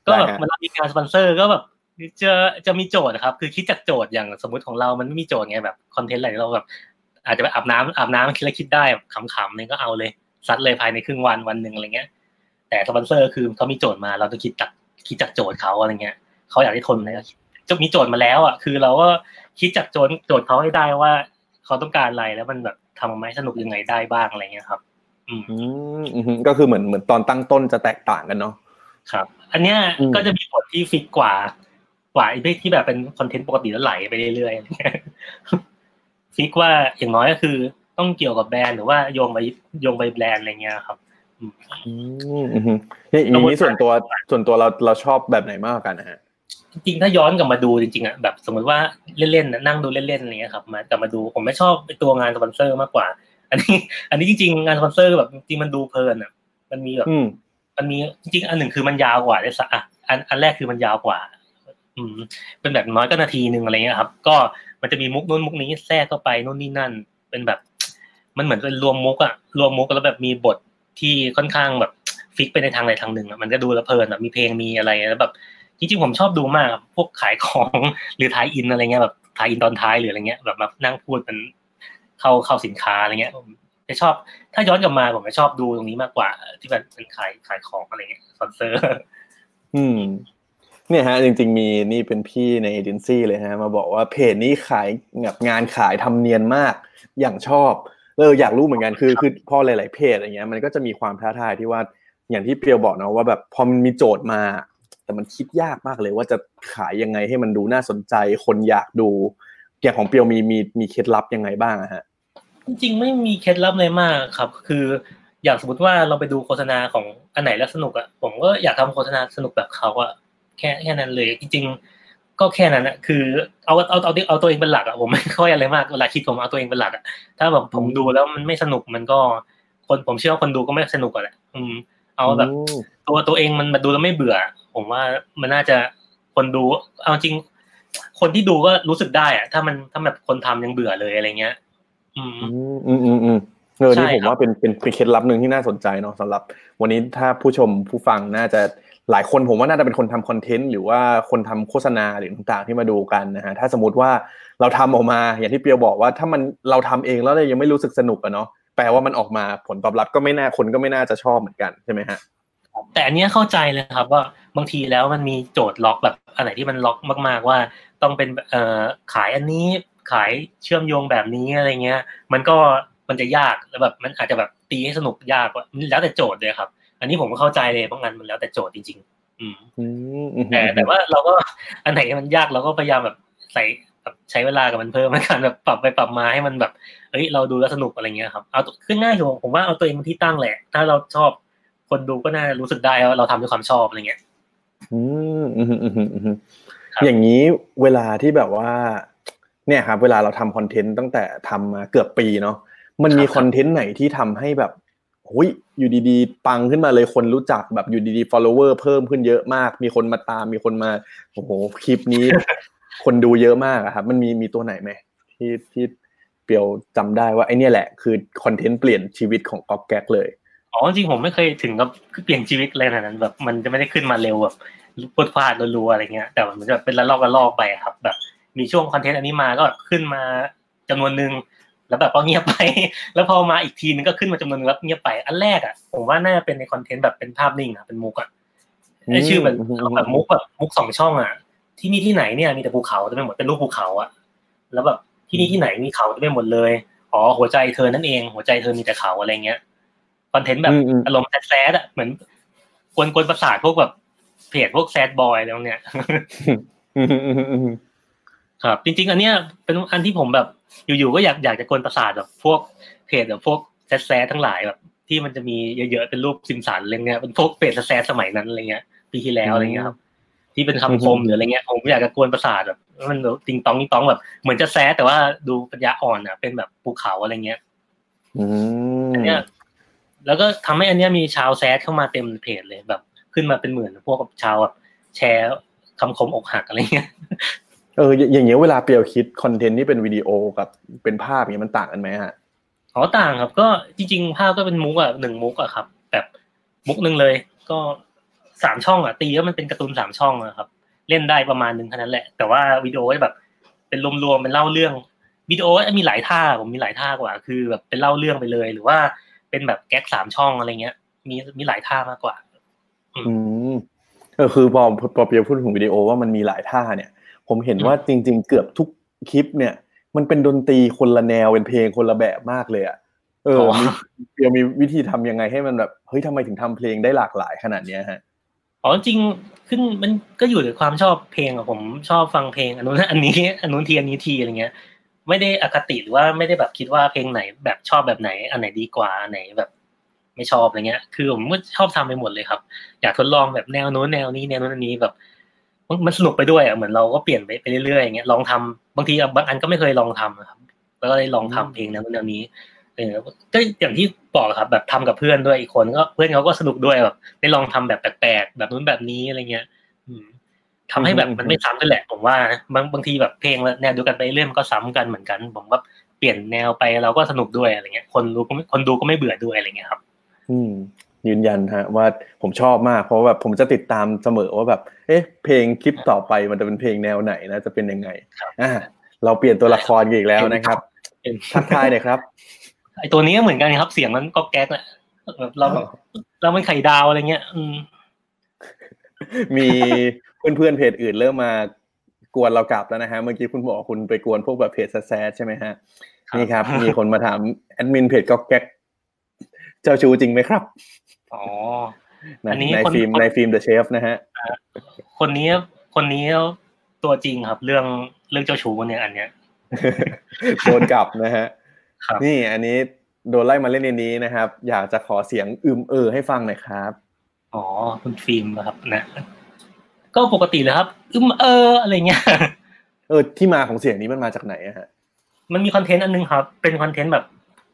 ก็แบบได้ฮะเวลามีงานสปอนเซอร์ก็แบบจะจะมีโจทย์นะครับ คือคิดจากโจทย์อย่างสมมติของเรามันไม่มีโจทย์ไงแบบคอนเทนต์อะไรเราแบบอาจจะไปอาบน้ำอาบน้ำคิดแล้วคิดได้แบบขำๆเนี่ยก็เอาเลยซัดเลยภายในครึ่งวันวันหนึ่งอะไรเงี้ย แต่สปอนเซอร์คือเขามีโจทย์มา เราต้องคิดจากคิดจากโจทย์เขาอะไรเงี้ยเขาอยากให้ทนอะไรก็คิดจะมีโจทย์มาแล้วอะคือเราก็คิดจากโจทย์โจทย์เขาให้ได้ว่าเขาต้องการอะไรแล้วมันแบบ ทำออกมาให้สนุกยังไงได้บ้างอะไรเงี้ยครับอืมอืมอืมก็คือเหมือนเหมือนตอนตั้งต้นจะแตกต่างกันเนาะครับ อันเนี้ยอืมก็จะมีบทที่ฟิกกว่ากว่าไอ้ที่แบบเป็นคอนเทนต์ปกติแล้วไหลไปเรื่อยๆ fix ว่าอย่างน้อยก็คือต้องเกี่ยวกับแบรนด์หรือว่าโยงไปโยงไปแบรนด์อะไรเงี้ยครับอืมอืมนี่อย่างนี้ส่วนตัวส่วนตัวเราเราชอบแบบไหนมากกว่ากันนะฮะ จริงๆถ้าย้อนกลับมาดูจริงๆอะแบบสมมติว่าเล่นๆน่ะนั่งดูเล่นๆอะไรเงี้ยครับมากลับมาดูผมไม่ชอบไอ้ตัวงานสปอนเซอร์มากกว่า อันนี้ อันนี้จริง ๆ งานสปอนเซอร์แบบจริงๆมันดูเพลินอะ มันมีแบบอืมมันมีจริงๆอันหนึ่งคือมันยาวกว่าได้สักอะอันอันแรกคือมันยาวกว่า อืม เป็นแบบน้อยก็นาทีหนึ่งอะไรเงี้ยครับ ก็มันจะมีมุกนู้นมุกนี้แทรกเข้าไปนู่นนี่นั่น เป็นแบบ มันเหมือนเป็นรวมมุกอะรวมมุกแล้วแบบมีบทที่ค่อนข้างแบบฟิกไปในทางใดทางหนึ่งอะมันก็ดูแล้วเพลินแบบมีเพลงมีอะไรแล้วแบบ จริงๆผมชอบดูมากพวกขายของหรือทายอินอะไรเงี้ยแบบทายอินตอนท้ายหรืออะไรเงี้ยแบบมานั่งพูดเป็นเข้าเข้าสินค้าอะไรเงี้ยผมจะชอบ ถ้าย้อนกลับมาผมจะชอบดูตรงนี้มากกว่า ที่แบบเป็นขายขายของอะไรเงี้ยสปอนเซอร์ อืม เนี่ยฮะ จริง ๆ มีนี่เป็นพี่ในเอเจนซี่เลยฮะ มาบอกว่าเพจนี้ขายแบบงานขายทำเนียนมากอย่างชอบเอออยากรู้เหมือนกันคือคือพอหลาย ๆ เพจอย่างเงี้ยมันก็จะมีความท้าทายที่ว่าอย่างที่เปียวบอกเนาะว่าแบบพอมันมีโจทย์มา แต่มันคิดยากมากเลยว่าจะขายยังไงให้มันดูน่าสนใจ คนอยากดูอย่างของเปียวมีมีมีเคล็ดลับยังไงบ้างฮะจริงๆไม่มีเคล็ดลับเลยมากครับ คืออย่างสมมติว่าเราไปดูโฆษณาของอันไหนแล้วสนุกอะผมก็อยากทำโฆษณาสนุกแบบเขาอะแค่แค่นั้นเลยจริง ๆ ก็แค่นั้นอะคือเอาเอาเอาเอาตัวเองเป็นหลักอะผมไม่ค่อยอะไรมากเวลาคิดผมเอาตัวเองเป็นหลักอะถ้าแบบผมดูแล้วมันไม่สนุกมันก็คนผมเชื่อว่าคนดูก็ไม่สนุกอะแหละอืม เอาแบบตัวตัวเองมันมาดูแล้วไม่เบื่อ ผมว่ามันน่าจะคนดู เอาจริง คนที่ดูก็รู้สึกได้อะถ้ามันถ้าแบบคนทำยังเบื่อเลยอะไรเงี้ย อืมอืมอืมอืมอืมเออนี่ใช่ผมครับว่าเป็นเป็นเป็นเคล็ดลับหนึ่งที่น่าสนใจเนาะสำหรับ วันนี้ถ้าผู้ชมผู้ฟังน่าจะหลายคนผมว่าน่าจะเป็นคนทำคอนเทนต์หรือว่าคนทำโฆษณาหรือต่างๆที่มาดูกันนะฮะถ้าสมมติว่าเราทำออกมาอย่างที่เปียวบอกว่าถ้ามันเราทำเองแล้วเรายังไม่รู้สึกสนุกอะเนาะ แปลว่ามันออกมาผลตอบรับก็ไม่น่าคนก็ไม่น่าจะชอบเหมือนกันใช่ไหมฮะแต่อันเนี้ยเข้าใจเลยครับว่าบางทีแล้วมันมีโจทย์ล็อกแบบอันไหนที่มันล็อกมาก ๆ ว่าต้องเป็นเอ่อขายอันนี้ขายเชื่อมโยงแบบนี้อะไรเงี้ย มันก็มันจะยากแล้วแบบมันอาจจะแบบตีให้สนุกยากกว่าแล้วแต่โจทย์เลยครับ อันนี้ผมก็เข้าใจเลยเพราะงานมันแล้วแต่โจทย์จริงๆอือืมอืมอืมแต่แต่ว่าเราก็อันไหนมันยากเราก็พยายามแบบใส่ แบบใช้เวลากับมันเพิ่มในการแบบปรับไปปรับมาให้มันแบบเอ้ยเราดูแล้วสนุกอะไรเงี้ยครับเอาตัวขึ้นง่ายอยู่ผมว่าเอาตัวเองเป็นที่ตั้งแหละ ถ้าเราชอบคนดูก็น่ารู้สึกได้ว่าเราทำด้วยความชอบอะไรเงี้ยอืมอืมอืมอืมอืมครับอย่างนี้เวลาที่แบบว่า เนี่ยครับเวลาเราทำคอนเทนต์ตั้งแต่ทำมาเกือบปีเนาะมันมีคอนเทนต์ไหนที่ทำให้แบบหุยอยู่ดีๆ ปังขึ้นมาเลยคนรู้จักแบบอยู่ดีๆ follower เพิ่มขึ้นเยอะมาก มีคนมาตามมีคนมาโอ้โหคลิปนี้ คนดูเยอะมากอะครับ มันมีมีตัวไหนไหมที่ที่เปียวจำได้ว่าไอเนี่ยแหละคือคอนเทนต์เปลี่ยนชีวิตของก๊อกแก๊กเลยอ๋อจริงๆผมไม่เคยถึงกับเปลี่ยนชีวิตเลยขนาดนั้นแบบมันจะไม่ได้ขึ้นมาเร็วแบบพวดพลาดรัวๆอะไรเงี้ย แต่มันจะเป็นละลอกละลอกไปอะครับ แบบ มีช่วงคอนเทนต์อันนี้มาก็ขึ้นมาจำนวนหนึ่งแล้วแบบก็เงียบไป แล้วพอมาอีกทีนึงก็ขึ้นมาจำนวนนึงแล้วเงียบไปอันแรกอะผมว่าน่าจะเป็นในคอนเทนต์แบบเป็นภาพนิ่งอะเป็นมุกอะไอชื่อแบบอืมแบบมุกแบบมุกสองช่องอะ ที่นี่ที่ไหนเนี่ยมีแต่ภูเขาจะไม่หมดเป็นรูปภูเขาอะแล้วแบบที่นี่ที่ไหนมีเขาจะไม่หมดเลยอ๋อหัวใจเธอนั่นเอง หัวใจเธอมีแต่เขาอะไรเงี้ยคอนเทนต์แบบอืมอืมอารมณ์แซดๆอะเหมือนกวนกวนๆประสาทพวกแบบเพจพวกแซดบอยอะไรพวกเนี้ยอืมอืมอืมอืมครับ จริง ๆ อันเนี้ยเป็นอันที่ผมแบบอยู่ๆก็อยากอยากจะกวนประสาทแบบพวกเพจแบบพวกแซดๆทั้งหลายแบบ ที่มันจะมีเยอะๆเป็นรูปซิมสันอะไรเงี้ยเป็นพวกเพจแซดๆสมัยนั้นอะไรเงี้ย ปีที่แล้วอะไรเงี้ยครับ ที่เป็นคำคมหรืออะไรเงี้ยผมอยากจะกวนประสาทแบบมันแบบติงตองติงตองแบบ เหมือนจะแซดแต่ว่าดูปัญญาอ่อนอะ เป็นแบบภูเขาอะไรเงี้ยอืมอันเนี้ยแล้วก็ทำให้อันเนี้ยมีชาวแซดเข้ามาเต็มเพจเลยแบบ ขึ้นมาเป็นหมื่นพวกกับชาวแบบแชร์คำคมอกหักอะไรเงี้ยเอออย่าอย่างเงี้ยเวลาเปียวคิดคอนเทนต์ที่เป็นวิดีโอกับเป็นภาพอย่างเงี้ยมันต่างกันไหมฮะอ๋อต่างครับ ก็จริง ๆ ภาพก็เป็นมุกอะหนึ่งมุกอะครับ แบบมุกหนึ่งเลย ก็ สามช่องอะตีก็มันเป็นการ์ตูนสามช่องอะครับ เล่นได้ประมาณหนึ่งเท่านั้นแหละ แต่ว่าวิดีโอก็แบบ เป็นรวมๆเป็นเล่าเรื่องวิดีโอก็มีหลายท่าผมมีหลายท่ากว่า คือแบบเป็นเล่าเรื่องไปเลย หรือว่าเป็นแบบแก๊กสามช่องอะไรเงี้ย มีมีหลายท่ามากกว่า อืมเออคือพอพอเปียวพูดถึงวิดีโอว่ามันมีหลายท่าเนี่ย ผมเห็นว่าจริง ๆ เกือบทุกคลิปเนี่ย มันเป็นดนตรีคนละแนวเป็นเพลงคนละแบบมากเลยอะเอออ๋อมีเปียวมีวิธีทำยังไงให้มันแบบเฮ้ยทำไมถึงทำเพลงได้หลากหลายขนาดเนี้ยฮะ อ๋อจริงขึ้นมันก็อยู่ในความชอบเพลงอะผมชอบฟังเพลงอันนู้นอันนี้อันนู้นทีอันนี้ทีอะไรเงี้ย ไม่ได้อคติหรือว่าไม่ได้แบบคิดว่าเพลงไหนแบบชอบแบบไหน อันไหนดีกว่าอันไหนแบบ ไม่ชอบอะไรเงี้ย คือผมก็ชอบทำไปหมดเลยครับ อยากทดลองแบบแนวนู้นแนวนี้แนวนู้นอันนี้แบบมันสนุกไปด้วยอะเหมือนเราก็เปลี่ยนไปไปเรื่อยๆอย่างเงี้ยลองทำบางทีบางอันก็ไม่เคยลองทำนะครับแล้วก็ได้ลองทำเพลงแนวนู้นแนวนี้ เออก็อย่างที่บอกครับแบบทำกับเพื่อนด้วยอีกคนก็เพื่อนเขาก็สนุกด้วยแบบได้ลองทำแบบแปลกๆแบบนู้นแบบนี้อะไรเงี้ยอืมทำให้แบบมันไม่ซ้ำกันแหละผมว่านะบางบางทีแบบเพลงแนวเดียวกันไปเรื่อยมันก็ซ้ำกันเหมือนกัน ผมว่าเปลี่ยนแนวไปเราก็สนุกด้วยอะไรเงี้ย คนรู้ก็ไม่คนดูก็ไม่เบื่อด้วยอะไรเงี้ยครับ อืมยืนยันฮะว่าผมชอบมาก เพราะว่าแบบผมจะติดตามเสมอว่าแบบ เอ๊ะ เพลงคลิปต่อไปมันจะเป็นเพลงแนวไหนนะจะเป็นยังไงครับอ่าเราเปลี่ยนตัวละครกันอีกแล้วนะครับเป็นทักทายหน่อยครับ ไอตัวนี้ก็เหมือนกันครับเสียงมันก็แก๊กแหละแบบเราเราเป็นไข่ดาวอะไรเงี้ย อืม มีเพื่อนๆเพจอื่นเริ่มมากวนเรากลับแล้วนะฮะเมื่อกี้คุณบอกคุณไปกวนพวกแบบเพจแซดๆใช่ไหมฮะครับนี่ครับ มีคนมาถามแอดมินเพจก็แก๊กเจ้าชูจริงไหมครับอ๋อนะอันนี้ในคนฟิล์มคนในฟิล์มเดอะเชฟนะฮะคนนี้คนนี้ตัวจริงครับ เรื่องเรื่องเจ้าชู้เนี่ยอันเนี้ยโดนกลับนะฮะครับ นี่อันนี้โดนไล่มาเล่นในนี้นะครับ อยากจะขอเสียงอึมเออให้ฟังหน่อยครับ อ๋อคุณฟิล์มนะครับนะ ก็ปกติเลยครับ อึมเออ อะไรเงี้ย เออ ที่มาของเสียงนี้มันมาจากไหนอะฮะ มันมีคอนเทนต์อันนึงครับ เป็นคอนเทนต์แบบ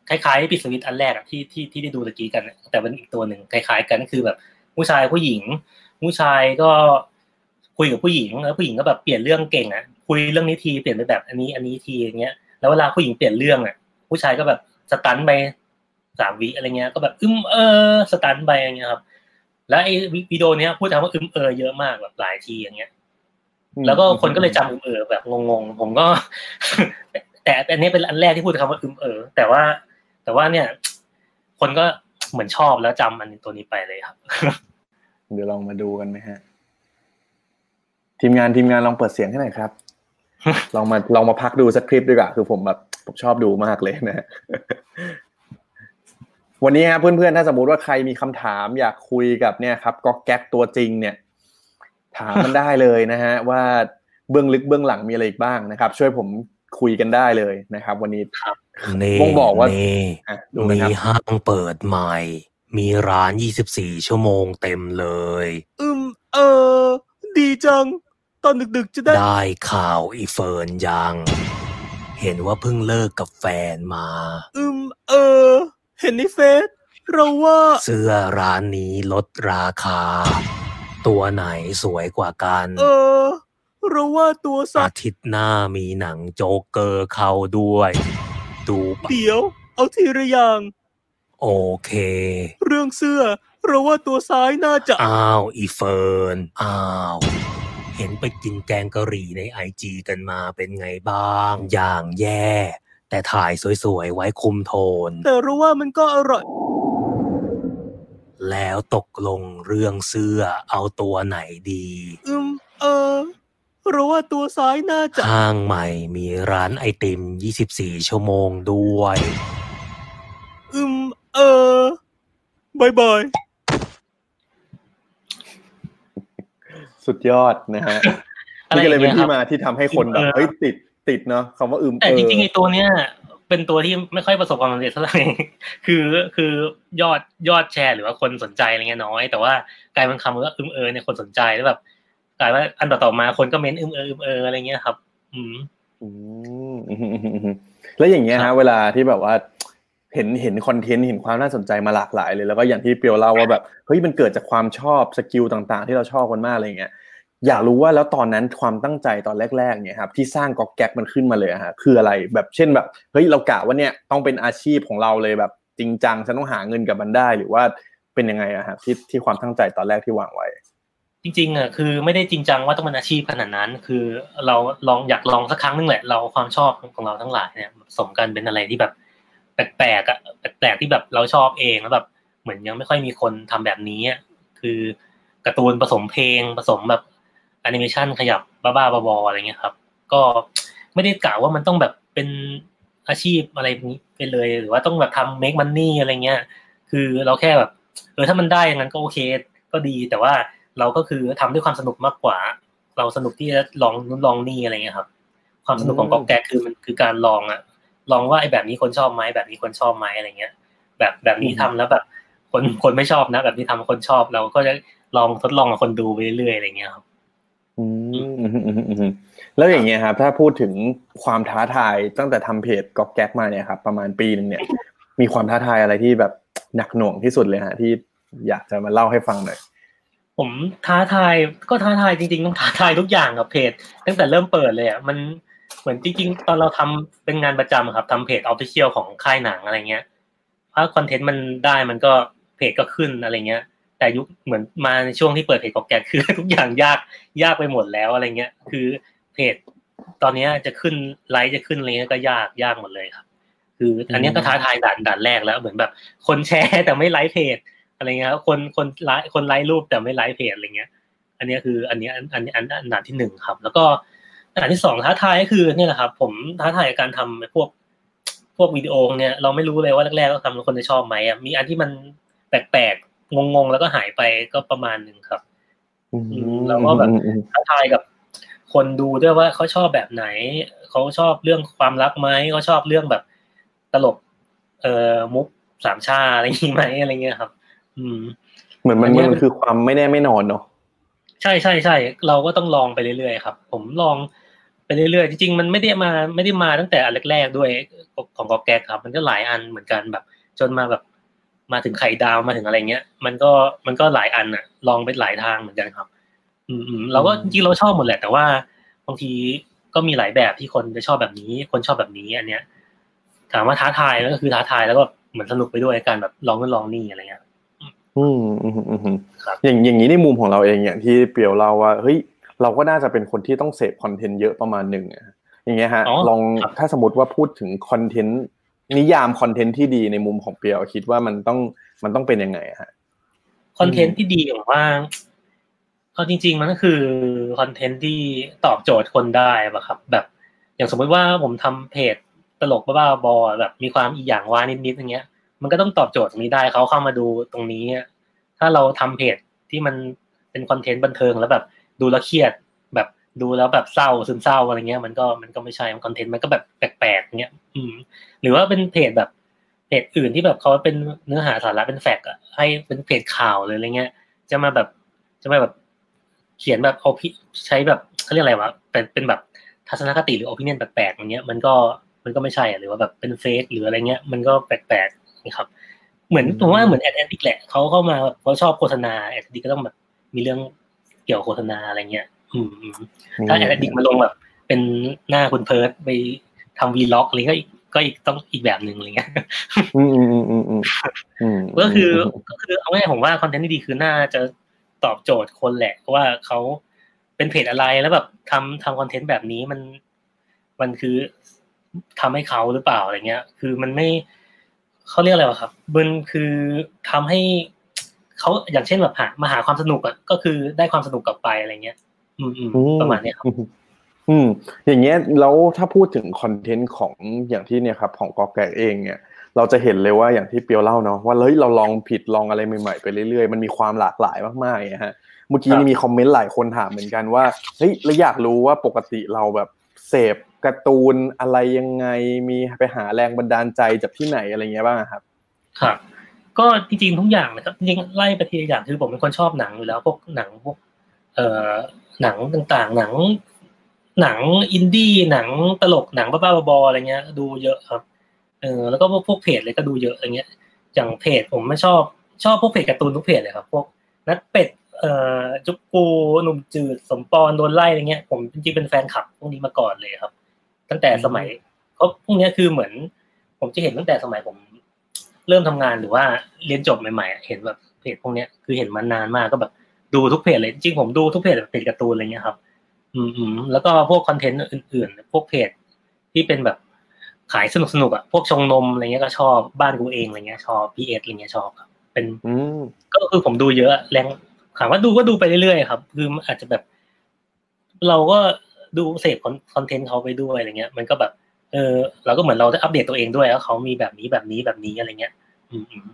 คล้ายๆปิดสวิตช์อันแรกอะที่ที่ที่ได้ดูตะกี้กันอะแต่เป็นอีกตัวหนึ่งคล้าย ๆ กันคือแบบ ผู้ชายผู้หญิง ผู้ชายก็คุยกับผู้หญิงแล้วผู้หญิงก็แบบเปลี่ยนเรื่องเก่งอะคุยเรื่องนี้ทีเปลี่ยนไปแบบอันนี้อันนี้ทีอย่างเงี้ยแล้วเวลาผู้หญิงเปลี่ยนเรื่องอะ ผู้ชายก็แบบสตันไปสามวิอะไรเงี้ย ก็แบบอึมเออสตันไปอย่างเงี้ยครับ แล้วไอ้วิดีโอเนี้ยพูดคำว่าอึมเออเยอะมากแบบหลายทีอย่างเงี้ย แล้วก็คนก็เลยจำอึมเออแบบงงๆผมก็ แต่อันนี้เป็นอันแรกที่พูดคำว่าอึมเออ แต่ว่า แต่ว่าเนี่ย คนก็เหมือนชอบแล้วจำอันตัวนี้ไปเลยครับ เดี๋ยวลองมาดูกันไหมฮะ ทีมงานทีมงานลองเปิดเสียงให้หน่อยครับ ลองมาลองมาพักดูสักคลิปดีกว่าคือผมแบบ ผมชอบดูมากเลยนะฮะวันนี้ฮะเพื่อนๆ ถ้าสมมุติว่าใครมีคำถามอยากคุยกับเนี่ยครับก็แก๊กตัวจริงเนี่ย ถามมันได้เลยนะฮะ ว่าเบื้องลึกเบื้องหลังมีอะไรอีกบ้างนะครับ ช่วยผมคุยกันได้เลยนะครับ วันนี้นี่วงบอกว่านี่อะดูมีนะครับห้างเปิดใหม่ มีร้าน 24 ชั่วโมงเต็มเลย อืม เออ ดีจัง ตอนดึกๆจะได้ ได้ข่าวอีเฟิร์นยัง เห็นว่าเพิ่งเลิกกับแฟนมา อืม เออ เห็นในเฟซเราว่าเสื้อร้านนี้ลดราคา ตัวไหนสวยกว่ากัน เออ เราว่าตัวสัตว์ อาทิตย์หน้ามีหนังโจ๊กเกอร์เข้าด้วย ดูปะเดี๋ยว เอาทีละอย่าง โอเค เรื่องเสื้อ เราว่าตัวซ้ายน่าจะ อ้าว อีเฟิร์น อ้าว เห็นไปกินแกงกะหรี่ในไอจีกันมาเป็นไงบ้าง อย่างแย่ แต่ถ่ายสวยๆ ไว้คุมโทน แต่เราว่ามันก็อร่อย แล้วตกลงเรื่องเสื้อเอาตัวไหนดี อืม เออเราว่าตัวซ้ายน่าจะห้างใหม่มีร้านไอติม 24 ชั่วโมงด้วย อืม เออบายบาย สุดยอดนะฮะอะไรนี่ก็เลยเป็นอย่างเงี้ยครับที่มาที่ทำให้คนแบบเออเฮ้ยติดติดเนาะคำว่าอืมแต่เออจริงๆไอ้ตัวเนี้ยเป็นตัวที่ไม่ค่อยประสบความสำเร็จเท่าไหร่คือคือยอดยอดแชร์หรือว่าคนสนใจอะไรเงี้ยน้อย แต่ว่ากลายเป็นคำว่าอึมเออเนี่ยคนสนใจแล้วแบบกลายว่าอันต่อๆมาคนก็เม้นอึมเอออึมเอออะไรเงี้ยครับ อืมอืมอืมอืมอืมแล้วอย่างเงี้ยครับ ฮะ เวลาที่แบบว่า เห็นเห็นคอนเทนต์เห็นความน่าสนใจมาหลากหลายเลยแล้วก็อย่างที่เปียวเล่าว่าแบบเฮ้ยมันเกิดจากความชอบสกิลต่างๆ ที่เราชอบกันมากอะไรเงี้ยอยากรู้ว่าแล้วตอนนั้นความตั้งใจตอนแรกๆเนี่ยครับที่สร้างก๊อกแก๊กมันขึ้นมาเลยอะฮะคืออะไรแบบเช่นแบบเฮ้ยเรากะว่าเนี่ยต้องเป็นอาชีพของเราเลยแบบจริงจังฉันต้องหาเงินกับมันได้หรือว่าเป็นยังไงอะฮะที่ที่ความตั้งใจตอนแรกที่วางไว้ จริงๆอะคือไม่ได้จริงจังว่าต้องเป็นอาชีพขนาดนั้น คือเราลองอยากลองสักครั้งนึงแหละ เราความชอบของเราทั้งหลายเนี่ยสมกันเป็นอะไรที่แบบ แปลกๆอะแปลกๆที่แบบเราชอบเองแล้วแบบเหมือนยังไม่ค่อยมีคนทำแบบนี้อะคือการ์ตูนผสมเพลงผสมแบบแอนิเมชันขยับบ้าๆบอๆอะไรเงี้ยครับ ก็ไม่ได้กล่าวว่ามันต้องแบบเป็นอาชีพอะไรนี้ไปเลย หรือว่าต้องแบบทำ make money อะไรเงี้ย คือเราแค่แบบเออถ้ามันได้อย่างนั้นก็โอเคก็ดี แต่ว่าเราก็คือทำด้วยความสนุกมากกว่า เราสนุกที่จะลองนู้นลองนี่อะไรเงี้ยครับ ความสนุกของอืมก๊อกแก๊กคือมันคือการลองอะ ลองว่าไอ้แบบนี้คนชอบไหมแบบนี้คนชอบไหมอะไรเงี้ย แบบแบบนี้ทำแล้วแบบคนคนไม่ชอบนะ แบบนี้ทำคนชอบเราก็จะลองทดลองกับคนดูไปเรื่อยๆอะไรเงี้ยครับอืมอืมอืมอืมอืมแล้วอย่างเงี้ยครับถ้าพูดถึงความท้าทายตั้งแต่ทำเพจก๊อกแก๊กมาเนี่ยครับประมาณปีหนึ่งเนี่ย มีความท้าทายอะไรที่แบบหนักหน่วงที่สุดเลยฮะที่อยากจะมาเล่าให้ฟังหน่อยผมท้าทายก็ท้าทายจริงๆต้องท้าทายทุกอย่างกับเพจ ตั้งแต่เริ่มเปิดเลยอะมัน เหมือนจริงๆตอนเราทำเป็นงานประจำอะครับทำเพจออฟฟิเชียลของค่ายหนังอะไรเงี้ยถ้าคอนเทนต์มันได้มันก็เพจก็ขึ้นอะไรเงี้ย แต่ยุคเหมือนมาในช่วงที่เปิดเพจกอกแกคือ ทุกอย่างยากยากไปหมดแล้วอะไรเงี้ย คือเพจ ตอนนี้จะขึ้นไลค์จะขึ้นอะไรเงี้ยก็ยากยากหมดเลยครับ คืออันนี้ก็ท้าทายด่านด่านแรกแล้วเหมือนแบบ คนแชร์แต่ไม่ไลค์เพจอะไรเงี้ยครับคนคนไลค์คนไลค์รูปแต่ไม่ไลค์เพจอะไรเงี้ย อันนี้คืออันนี้อันอันอันอันด่านที่หนึ่งครับ แล้วก็ ด่านที่สองท้าทายก็คือเนี่ยแหละครับ ผมท้าทายกับการทำพวกพวกวิดีโอเนี่ยเราไม่รู้เลยว่าแรกๆก็ทำแล้วคนจะชอบไหมอะมีอันที่มันแปลกๆงงๆแล้วก็หายไปก็ประมาณหนึ่งครับอืมแล้วก็แบบอืมอืมท้าทายกับ คนดูด้วยว่าเขาชอบแบบไหนเขาชอบเรื่องความรักไหมเขาชอบเรื่องแบบตลก เอ่อมุกสามชาอะไรอย่างงี้ไหมอะไรเงี้ยครับ อืม เหมือนมันอันเนี้ยมันคือความไม่แน่ไม่นอนเนาะใช่ใช่ใช่เราก็ต้องลองไปเรื่อยๆครับ ผมลอง ไปเรื่อยๆจริงๆมันไม่ได้มาไม่ได้มาตั้งแต่อันแรกๆด้วยของกอแกกครับ มันก็หลายอันเหมือนกันแบบ จนมาแบบมาถึงไข่ดาวมาถึงอะไรเงี้ย มันก็มันก็หลายอันอะลองไปหลายทางเหมือนกันครับ อืมอืมเราก็จริงๆเราชอบหมดแหละ แต่ว่าบางทีก็มีหลายแบบที่คนจะชอบแบบนี้ คนชอบแบบนี้อันเนี้ย ถามว่าท้าทายก็คือท้าทายแล้วก็เหมือนสนุกไปด้วยการแบบลองนู่นลองนี่อะไรเงี้ยอืมอืมอืมอืมครับอย่างอย่างนี้ในมุมของเราเองอย่างที่เปียวเล่าว่าเฮ้ย เราก็น่าจะเป็นคนที่ต้องเสพคอนเทนต์เยอะประมาณหนึ่งอะอย่างเงี้ยฮะอ๋อลองครับถ้าสมมติว่าพูดถึงคอนเทนต์นิยามคอนเทนต์ที่ดีในมุมของเปียวคิดว่ามันต้องมันต้องเป็นยังไงอะฮะคอนเทนต์ที่ดีผมว่าเอาจริง ๆ มันก็คือคอนเทนต์ที่ตอบโจทย์คนได้ป่ะครับ แบบ อย่างสมมติว่าผมทำเพจตลกบ้าๆบอๆแบบมีความอีหยังวะนิดๆอย่างเงี้ย มันก็ต้องตอบโจทย์ตรงนี้ได้เขาเข้ามาดูตรงนี้อะถ้าเราทำเพจที่มันเป็นคอนเทนต์บันเทิงแล้วแบบ ดูแล้วเครียดแบบดูแล้วแบบเศร้าซึมเศร้าอะไรเงี้ย มันก็มันก็ไม่ใช่คอนเทนต์มันก็แบบแปลกๆเงี้ยอืม หรือว่าเป็นเพจแบบเพจอื่นที่แบบเขาเป็นเนื้อหาสาระเป็นแฟกต์อะให้เป็นเพจข่าวเลยอะไรเงี้ย จะมาแบบจะมาแบบเขียนแบบเอาพิใช้แบบเขาเรียกอะไรวะเป็นเป็นแบบทัศนคติหรือ opinion แปลกๆอย่างเงี้ย มันก็มันก็ไม่ใช่อะหรือว่าแบบเป็น fake หรืออะไรเงี้ย มันก็แปลกๆนะครับ เหมือนผมว่าเหมือนแอดแอดดิกแหละเขาเข้ามาแบบเขาชอบโฆษณาแอดดิกก็ต้องแบบมีเรื่อง เกี่ยวโฆษณาอะไรเงี้ยอืมอืมถ้าแอดดิกมาลงแบบ เป็นหน้าคุณเพิร์ดไปทำ vlog อะไรก็อีกก็อีกต้องอีกแบบหนึ่งอะไรเงี้ยอืมอืมอืมอืมอืมอืมก็คือก็คือเอาง่ายๆผมว่าคอนเทนต์ที่ดีคือน่าจะตอบโจทย์คนแหละว่าเขาเป็นเพจอะไรแล้วแบบทำทำคอนเทนต์แบบนี้มันมันคือทำให้เขาหรือเปล่าอะไรเงี้ย คือมันไม่เขาเรียกอะไรวะครับมันคือทำให้ เขาอย่างเช่นแบบหามาหาความสนุกอะก็คือได้ความสนุกกลับไปอะไรเงี้ยอืมอืมประมาณเนี้ยครับอืม อย่างเงี้ยแล้วถ้าพูดถึงคอนเทนต์ของอย่างที่เนี่ยครับ ของกอแกเองเนี่ย เราจะเห็นเลยว่าอย่างที่เปียวเล่าเนาะว่าเฮ้ยเราลองผิดลองอะไรใหม่ๆไปเรื่อยๆ มันมีความหลากหลายมากๆนะฮะเมื่อกี้นี่มีคอมเมนต์หลายคนถามเหมือนกันว่าเฮ้ยเราอยากรู้ว่าปกติเราแบบเสพการ์ตูนอะไรยังไงมีไปหาแรงบันดาลใจจากที่ไหนอะไรเงี้ยบ้างครับ ครับ ก็จริงๆทุกอย่างนะครับจริงๆไล่ไปทีละอย่างคือผมเป็นคนชอบหนังอยู่แล้วพวกหนังพวกเอ่อหนังต่างๆ หนัง หนังอินดี้หนังตลกหนังบ้าๆบอๆอะไรเงี้ย ดูเยอะครับเออแล้วก็พวกพวกเพจเลยก็ดูเยอะอะไรเงี้ย อย่างเพจผมไม่ชอบชอบพวกเพจการ์ตูนทุกเพจเลยครับพวกนัดเป็ดเอ่อจุกปูหนุ่มจืดสมปอนโดนไล่อะไรเงี้ยผมจริงๆเป็นแฟนคลับพวกนี้มาก่อนเลยครับ ตั้งแต่สมัยเพราะพวกเนี้ยคือเหมือน ผมจะเห็นตั้งแต่สมัยผม เริ่มทำงานหรือว่าเรียนจบใหม่ๆเห็นแบบเพจพวกเนี้ยคือเห็นมานานมากก็แบบดูทุกเพจเลยจริงๆผมดูทุกเพจแบบเพจการ์ตูนอะไรเงี้ยครับอืมอืมแล้วก็พวกคอนเทนต์อื่นๆ พวกเพจที่เป็นแบบขายสนุกสนุกๆอะพวกชงนมอะไรเงี้ยก็ชอบบ้านกูเองอะไรเงี้ยชอบพีเอสอะไรเงี้ยชอบครับ เป็นอืมก็คือผมดูเยอะแรงถามว่าดูก็ดูไปเรื่อยๆครับ คืออาจจะแบบ เราก็ดูเสพคอนเทนต์เขาไปด้วยอะไรเงี้ย มันก็แบบ เออเราก็เหมือนเราได้อัปเดตตัวเองด้วยว่าเขามีแบบนี้แบบนี้แบบนี้อะไรเงี้ย อืมอืม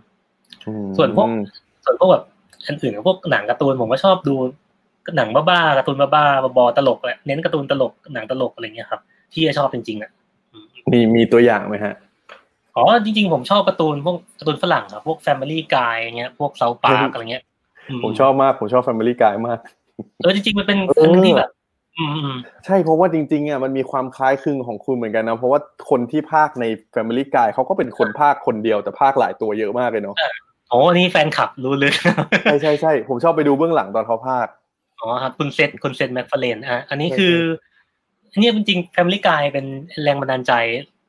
อืมส่วนพวกส่วนพวกแบบอันอื่นพวกหนังการ์ตูนผมก็ชอบดูหนังบ้าๆการ์ตูนบ้าๆบอๆตลกแหละเน้นการ์ตูนตลกหนังตลกอะไรเงี้ยครับ ที่จะชอบจริงๆอะอืมมีมีตัวอย่างไหมฮะอ๋อจริงๆผมชอบการ์ตูนพวกการ์ตูนฝรั่งครับพวก Family Guy เงี้ยพวกเซาปาร์กอะไรเงี้ยผมชอบมากผมชอบ Family Guy มากเออจริงๆมันเป็นเอออันที่แบบอืมอืม ใช่เพราะว่าจริงๆอะมันมีความคล้ายคลึงของคุณเหมือนกันนะเพราะว่าคนที่ภาคใน Family Guy เขาก็เป็นคนภาคคนเดียวแต่ภาคหลายตัวเยอะมากเลยเนาะโอ้นี่แฟนคลับรู้เลยใช่ใช่ใช่ผมชอบไปดูเบื้องหลังตอนเขาภาคอ๋อครับคุณเซตคุณ Seth MacFarlane อะอันนี้คืออันนี้จริงๆ Family Guy เป็นแรงบันดาลใจ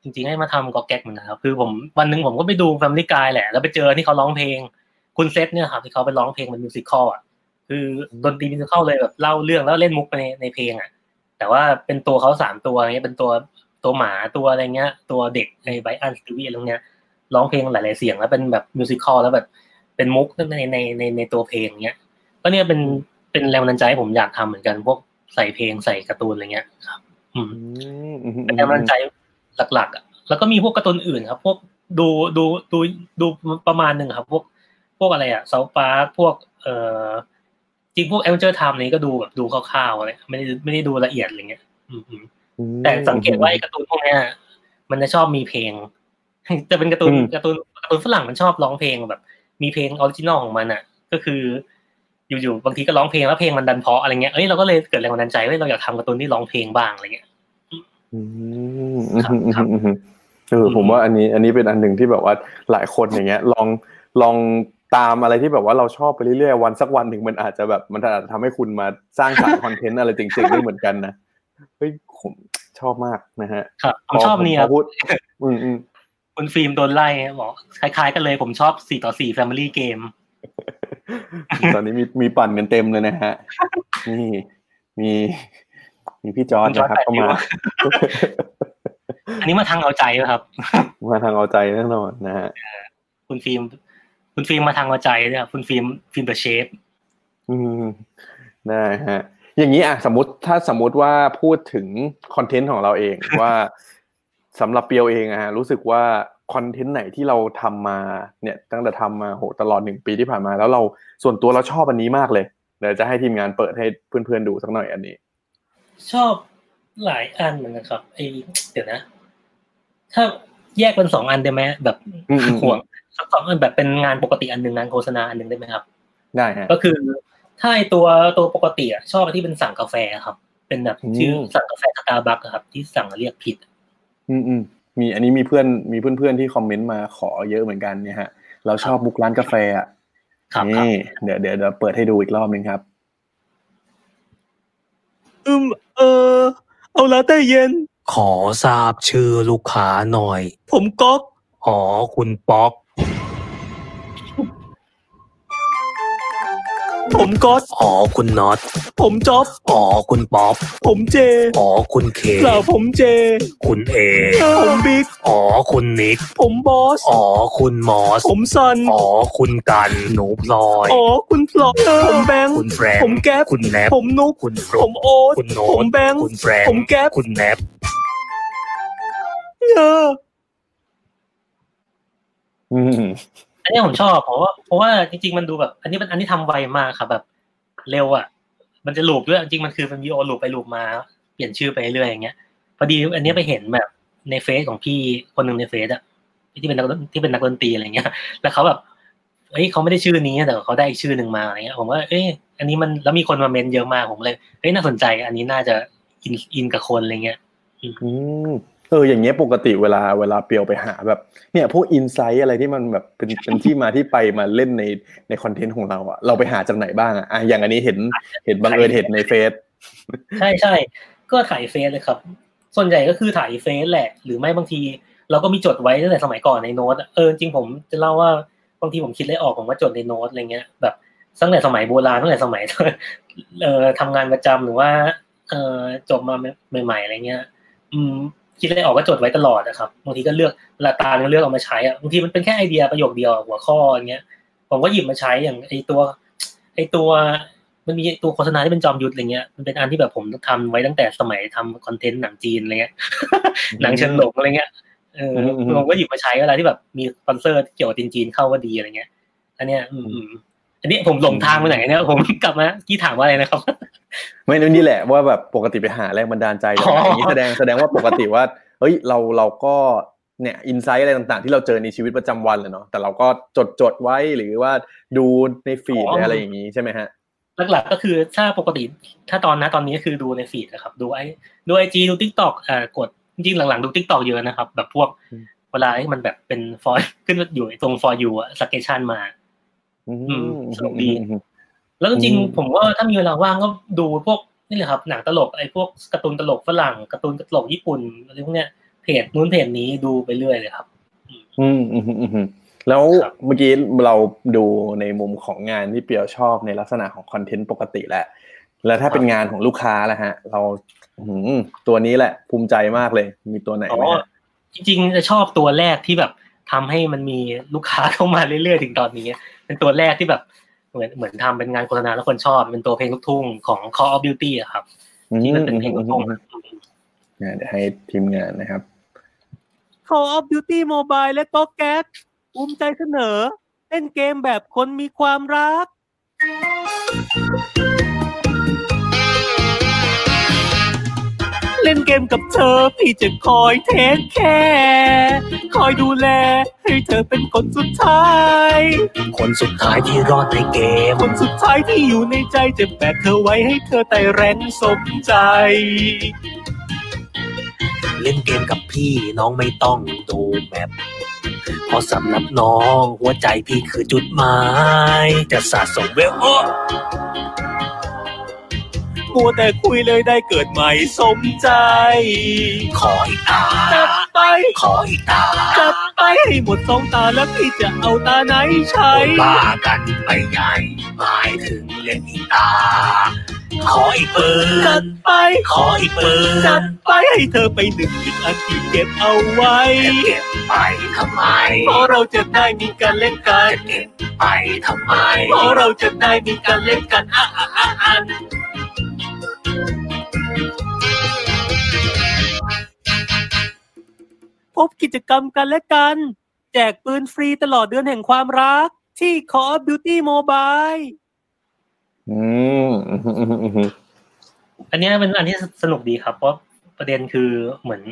จริงๆให้มาทำก๊อกแก๊กเหมือนกันครับคือผมวันหนึ่งผมก็ไปดู Family Guy แหละแล้วไปเจอที่เขาร้องเพลงคุณ Seth เนี่ยครับที่เขาไปร้องเพลงเป็น musical อะ คือดนตรี musical เลยแบบเล่าเรื่องแล้วเล่นมุกไปในในเพลงอะ แต่ว่าเป็นตัวเขาสามตัวอย่างเงี้ยเป็นตัวตัวหมาตัวอะไรเงี้ย ตัวเด็กไอ้ Brian Stewie อะไรเงี้ยร้องเพลงหลาย ๆ เสียงแล้วเป็นแบบ musical แล้วแบบเป็นมุกในในในในตัวเพลงเงี้ยก็เนี่ยเป็นเป็นแรงบันดาลใจผมอยากทำเหมือนกันพวกใส่เพลงใส่การ์ตูนอะไรเงี้ยครับ อืมเป็นแรงบันดาลใจหลักๆอะแล้วก็มีพวกการ์ตูนอื่นครับ พวกดูดูดูดูประมาณหนึ่งครับ พวกพวกอะไรอะ South Park พวกเอ่อ จริงพวก Adventure Time นี้ก็ดูแบบดูคร่าวๆอะไรไม่ได้ไม่ได้ดูละเอียดอะไรเงี้ยอืมอืมอืมแต่สังเกตว่าไอ้การ์ตูนพวกเนี้ยมันจะชอบมีเพลงจะเป็นการ์ตูนอืมการ์ตูนการ์ตูนฝรั่งมันชอบร้องเพลงแบบ มีเพลง original ของมันอะ ก็คือ อยู่ๆบางทีก็ร้องเพลงแล้วเพลงมันดันเพราะอะไรเงี้ยเอ้ยเราก็เลยเกิดแรงบันดาลใจว่าเราอยากทำการ์ตูนที่ร้องเพลงบ้างอะไรเงี้ยอืมครับครับอืมอืมเออผมว่าอันนี้ อันนี้เป็นอันหนึ่งที่แบบว่าหลายคนอย่างเงี้ย ลองลอง ตามอะไรที่แบบว่าเราชอบไปเรื่อยๆวันสักวันหนึ่งมันอาจจะแบบมันอาจจะทำให้คุณมาสร้างสรรค์คอนเทนต์อะไรจริงๆได้เหมือนกันนะเฮ้ยผมชอบมากนะฮะครับผมชอบนี่พครับพูดอืมอืมคุณฟิล์มโดนไล่บอกคล้ายๆ กันเลยผมชอบ4ต่อ4 Family Game ตอนนี้มีมีปั่นกันเต็มเลยนะฮะนี่มีมีพี่จอร์ดนะครับเข้ามาอันนี้มาทางเอาใจป่ะครับ มาทางเอาใจแน่นอนนะฮะคุณฟิล์ม คุณฟิล์มมาทางเอาใจเนี่ยครับคุณฟิล์มฟิล์มเดอะเชฟอืมได้ฮะอย่างนี้อะสมมติถ้าสมมติว่าพูดถึงคอนเทนต์ของเราเองว่าสำหรับเปียวเองอะฮะรู้สึกว่าคอนเทนต์ไหนที่เราทำมาเนี่ยตั้งแต่ทำมาโหตลอดหนึ่งปีที่ผ่านมา แล้วเราส่วนตัวเราชอบอันนี้มากเลยเดี๋ยวจะให้ทีมงานเปิดให้เพื่อนๆดูสักหน่อยอันนี้ ชอบหลายอันเหมือนกันครับไอเดี๋ยวนะ ถ้าแยกเป็นสองอันได้ไหมแบบอืมอืมห่วง สักสองอันแบบเป็นงานปกติอันหนึ่งงานโฆษณาอันหนึ่งได้ไหมครับ ได้ฮะก็คือถ้าไอตัวตัวปกติอะชอบที่เป็นสั่งกาแฟครับ เป็นแบบอืมชื่อสั่งกาแฟสตาร์บัคครับ ที่สั่งแล้วเรียกผิด อืมอืมมีอันนี้มีเพื่อนมีเพื่อนๆที่คอมเมนต์มาขอเยอะเหมือนกันเนี่ยฮะ เราชอบมุกร้านกาแฟอะครับครับนี่เดี๋ยวเดี๋ยวเดี๋ยวเปิดให้ดูอีกรอบหนึงครับ อืม เออ เอาลาเต้เย็น ขอทราบชื่อลูกค้าหน่อย ผมก๊อก อ๋อ คุณป๊อก ผมก๊อตอ๋อคุณน็อต ผมจ๊อบ อ๋อคุณป๊อป ผมเจ อ๋อคุณเคเปล่าผมเจ คุณเอ ผมบิ๊ก อ๋อคุณนิก ผมบอส อ๋อคุณมอส ผมซัน อ๋อคุณกัน หนูพลอย อ๋อคุณพลอย ผมแบงค์ คุณแฟรงค์ผมแก๊ปคุณแนบผมนุกคุณฟผลุ๊กมโอ๊ตคุณโน้ตผมแบงค์ คุณแฟรงค์ผมแก๊ปคุณแนบเอออืม อันนี้ผมชอบเพราะว่าเพราะว่าจริงๆมันดูแบบ อันนี้มันอันนี้ทำไวมากครับแบบ เร็วอะ มันจะลูปด้วยจริงมันคือมันมีโอลูปไปลูปมา เปลี่ยนชื่อไปเรื่อยอย่างเงี้ยพอดีอันนี้ไปเห็นแบบในเฟซของพี่คนหนึ่งในเฟซอะที่เป็นนักที่เป็นนักดนตรีอะไรเงี้ย แล้วเขาแบบเอ้ยเขาไม่ได้ชื่อนี้แต่เขาได้อีกชื่อหนึ่งมาอะไรเงี้ยผมว่าเอ้ยอันนี้มันแล้วมีคนมาเมนเยอะมากผมเลยเฮ้ยน่าสนใจ อันนี้น่าจะอินอินกับคนอะไรเงี้ยอืม เอออย่างเงี้ยปกติเวลาเวลาเปียวไปหาแบบ เนี่ยพวก insight อะไรที่มันแบบเป็นเป็นที่มาที่ไปมาเล่นในในคอนเทนต์ของเราอะเราไปหาจากไหนบ้างอะอะอย่างอันนี้เห็นเห็นบังเอิญเห็นในเฟซใช่ใช่ก็ถ่ายเฟซเลยครับ ส่วนใหญ่ก็คือถ่ายเฟซแหละ หรือไม่บางที เราก็มีจดไว้ตั้งแต่สมัยก่อนในโน้ตอะเออจริงผมจะเล่าว่าบางทีผมคิดอะไรออกผมก็จดในโน้ตอะไรเงี้ยแบบตั้งแต่สมัยโบราณตั้งแต่สมัยเอ่อทำงานประจำหรือว่า เอ่อจบมาใหม่ๆอะไรเงี้ย อืม คิดอะไรออกก็จดไว้ตลอดนะครับบางทีก็เลือกเวลาตาเนี่ยเลือกเอามาใช้อะบางทีมันเป็นแค่ไอเดียประโยคเดียวหัวข้ออย่างเงี้ย ผมก็หยิบมาใช้อย่างไอตัว ไอตัวมันมีตัวโฆษณาที่เป็นจอมยุทธอะไรเงี้ยมันเป็นอันที่แบบผมทำไว้ตั้งแต่สมัยทำคอนเทนต์หนังจีนอะไรเงี้ยหนังเชิงหลงอะไรเงี้ยเอออมผมก็หยิบมาใช้เวลาที่แบบมีสปอนเซอร์ที่เกี่ยวกับจีนๆเข้าก็ดีอะไรเงี้ยอันเนี้ย อืม อืมอันนี้ผมหลงทางไปไหนเนี่ยผมกลับมากี้ถามว่าอะไรนะครับ ไม่นี่แหละว่าแบบปกติไปหาแรงบันดาลใจจากไหนอ๋ออย่างนี้แสดงแสดงว่าปกติว่าเฮ้ยเราเราก็เนี่ยอินไซต์อะไรต่างๆ ที่เราเจอในชีวิตประจำวันเลยเนาะแต่เราก็จดจดไว้หรือว่าดูในฟีดหรืออะไรอย่างนี้ใช่ไหมฮะหลักๆก็คือถ้าปกติถ้าตอนนะตอนนี้ก็คือดูใน feed นะครับ ดูไอดูไอจีดู TikTok อ่ากดจริงๆหลังๆดู TikTok เยอะนะครับ แบบพวกอืมเวลาที่มันแบบเป็น for you ขึ้นอยู่ตรง for you อะ suggestion มาอืม สนุกดีแล้วจริงอืมๆผมว่าถ้ามีเวลาว่างก็ดูพวกนี่แหละครับหนังตลกไอ้พวกการ์ตูนตลกฝรั่งการ์ตูนตลกญี่ปุ่นอะไรพวกเนี้ยเพจนู้นเพจนี้ดูไปเรื่อยเลยครับ อืมอืมอืมอืมแล้วครับเมื่อกี้เราดูในมุมของงานที่เปียวชอบในลักษณะของคอนเทนต์ปกติแหละ แล้วถ้าเป็นงานของลูกค้าล่ะฮะ เราอืมตัวนี้แหละ ภูมิใจมากเลย มีตัวไหนอ๋อไหมฮะจริงๆจะชอบตัวแรกที่แบบทำให้มันมีลูกค้าเข้ามาเรื่อยๆถึงตอนนี้ เป็นตัวแรกที่แบบเหมือนเหมือนทำเป็นงานโฆษณาแล้วคนชอบ เป็นตัวเพลงลูกทุ่งของ Call of Duty อะครับที่มันเป็นเพลงลูกทุ่งอ่าเดี๋ยวให้ทีมงานนะครับ Call of Duty Mobile และก๊อกแก๊กภูมิใจเสนอเล่นเกมแบบคนมีความรัก เล่นเกมกับเธอ พี่จะคอย take care คอยดูแล ให้เธอเป็นคนสุดท้าย คนสุดท้ายที่รอดในเกม คนสุดท้ายที่อยู่ในใจจะแบกเธอไว้ให้เธอไต่ rank สมใจ เล่นเกมกับพี่น้องไม่ต้องดูแมปเพราะสำหรับน้องหัวใจพี่คือจุดหมาย จะสะสมเวลโอ้ มัวแต่คุยเลยได้เกิดใหม่สมใจ ขออีกตาจัดไป ขออีกตาจัดไปให้หมดสองตาแล้วพี่จะเอาตาไหนใช้โอ้บ้ากันไปใหญ่หมายถึงเล่นอีกตา ขออีกปืจัดนไป ขออีกปืนจัดไปให้เธอไปหนึ่งอีกอันที่เก็บเอาไว้จะเก็บไปทำไมเพราะเราจะได้มีการเล่นกันจะเก็บไปทำไมเพราะเราจะได้มีการเล่นกันอะอะอะอัน พบกิจกรรมกันและกัน แจกปืนฟรีตลอดเดือนแห่งความรัก ที่ Call of Duty Mobile อืมอันนี้เป็นอันที่สนุกดีครับ เพราะประเด็นคือเหมือน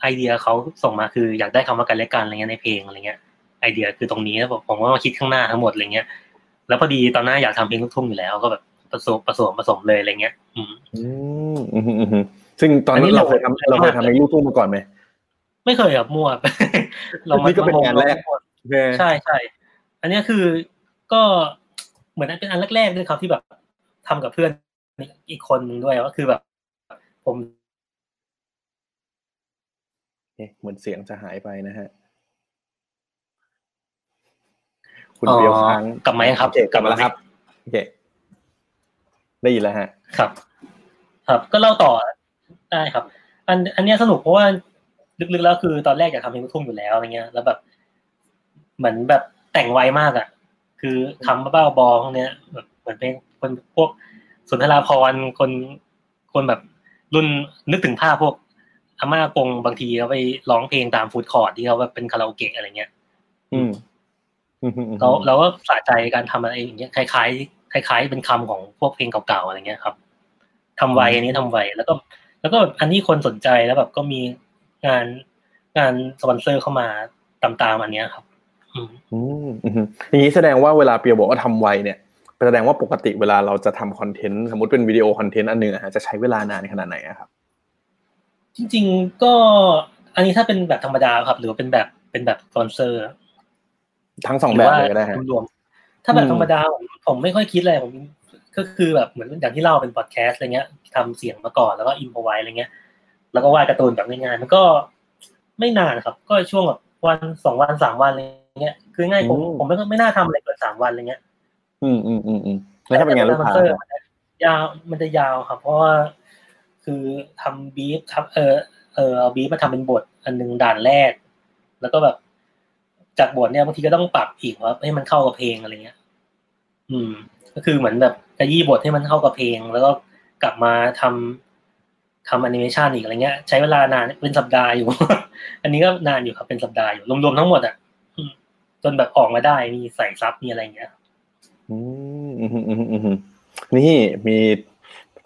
ไอเดียเขาส่งมาคืออยากได้คำว่ากันและกันอะไรเงี้ยในเพลงอะไรเงี้ยไอเดียคือตรงนี้แล้วผมก็มาคิดข้างหน้าทั้งหมดอะไรเงี้ย แล้วพอดีตอนหน้าอยากทำเพลงลูกทุ่งอยู่แล้วก็แบบ ผสมผสมผสมเลยอะไรเงี้ย อืมอืมอืมอืมซึ่งตอนอันนี้นั้นเราเราเคยทำเราเคยทำเพลงลูกทุ่งมาก่อนไหมไม่เคยครับมั่วเรามานี่ก็เป็นงานแรกโอเคใช่ใช่อันเนี้ยคือก็เหมือนเป็นอันแรกๆด้วยครับที่แบบทำกับเพื่อนอีกคนหนึ่งด้วยก็คือแบบ ผมเอ๊ะเหมือนเสียงจะหายไปนะฮะ คุณอ๋อเปียวค้างกลับมายังครับโอเคกลับมาแล้วครับโอเค ได้ยินแล้วฮะ ครับ ครับ ก็เล่าต่อได้ครับ อันอันเนี้ยสนุกเพราะว่าลึกๆแล้วคือตอนแรกอยากทำเพลงลูกทุ่งอยู่แล้วอะไรเงี้ย แล้วแบบ เหมือนแบบแต่งไวมากอะ คือคำบ้าๆบอๆพวกเนี้ยแบบเหมือนเพลงคนพวกสุนทราพรณ์คนคนแบบรุ่นนึกถึงภาพพวกอาม่ากงบางทีเขาไปร้องเพลงตามฟูดคอร์ดที่เขาแบบเป็นคาราโอเกะอะไรเงี้ย อืมอืมอืมอืมเราเราก็สะใจการทำอะไรอย่างเงี้ยคล้ายๆ คล้ายๆ เป็นคำของพวกเพลงเก่าๆอะไรเงี้ยครับทำไวอันนี้ทำไวแล้วก็ แล้วก็แบบอันนี้คนสนใจแล้วแบบก็มีงานงานสปอนเซอร์เข้ามาตามๆอันเนี้ยครับ อืมอืมอืมอย่างนี้แสดงว่าเวลาเปียวบอกว่าทำไวเนี่ยแสดงว่าปกติเวลาเราจะทำคอนเทนต์สมมติเป็นวิดีโอคอนเทนต์อันหนึ่งอะฮะจะใช้เวลานานขนาดไหนอะครับ จริง ๆ ก็อันนี้ถ้าเป็นแบบธรรมดาครับ หรือว่าเป็นแบบเป็นแบบสปอนเซอร์ ทั้งสองแบบเลยก็ได้ฮะรวมๆ ถ้าแบบอืมธรรมดาผมผมไม่ค่อยคิดเลยผมก็คือแบบเหมือนอย่างที่เล่าเป็นพอดแคสต์อะไรเงี้ยทำเสียงมาก่อนแล้วก็อินพอไว้อะไรเงี้ย แล้วก็วาดการ์ตูนแบบง่ายๆมันก็ไม่นานครับ ก็ช่วงแบบวันสองวันสามวันอะไรเงี้ย คือง่ายผมอืมผมไม่ไม่น่าทำอะไรเกินสามวันอะไรเงี้ย อืมอืมอืมอืมแล้วถ้าเป็นงานลูกค้าสปอนเซอร์มันจะยาวมันจะยาวครับ เพราะว่าคือทำบีฟครับเออเออเอาบีฟมาทำเป็นบทอันหนึงด่านแรก แล้วก็แบบ จากบทเนี่ยบางทีก็ต้องปรับอีกว่าให้มันเข้ากับเพลงอะไรเงี้ย อืม ก็คือเหมือนแบบกระยี่บทให้มันเข้ากับเพลง แล้วก็กลับมาทำทำแอนิเมชันอีกอะไรเงี้ย ใช้เวลานานเป็นสัปดาห์อยู่ อันนี้ก็นานอยู่ครับเป็นสัปดาห์อยู่รวมๆทั้งหมดอะจนแบบออกมาได้มีใส่ซับมีอะไรเงี้ย อืมอืมอืมอืมอืมนี่มี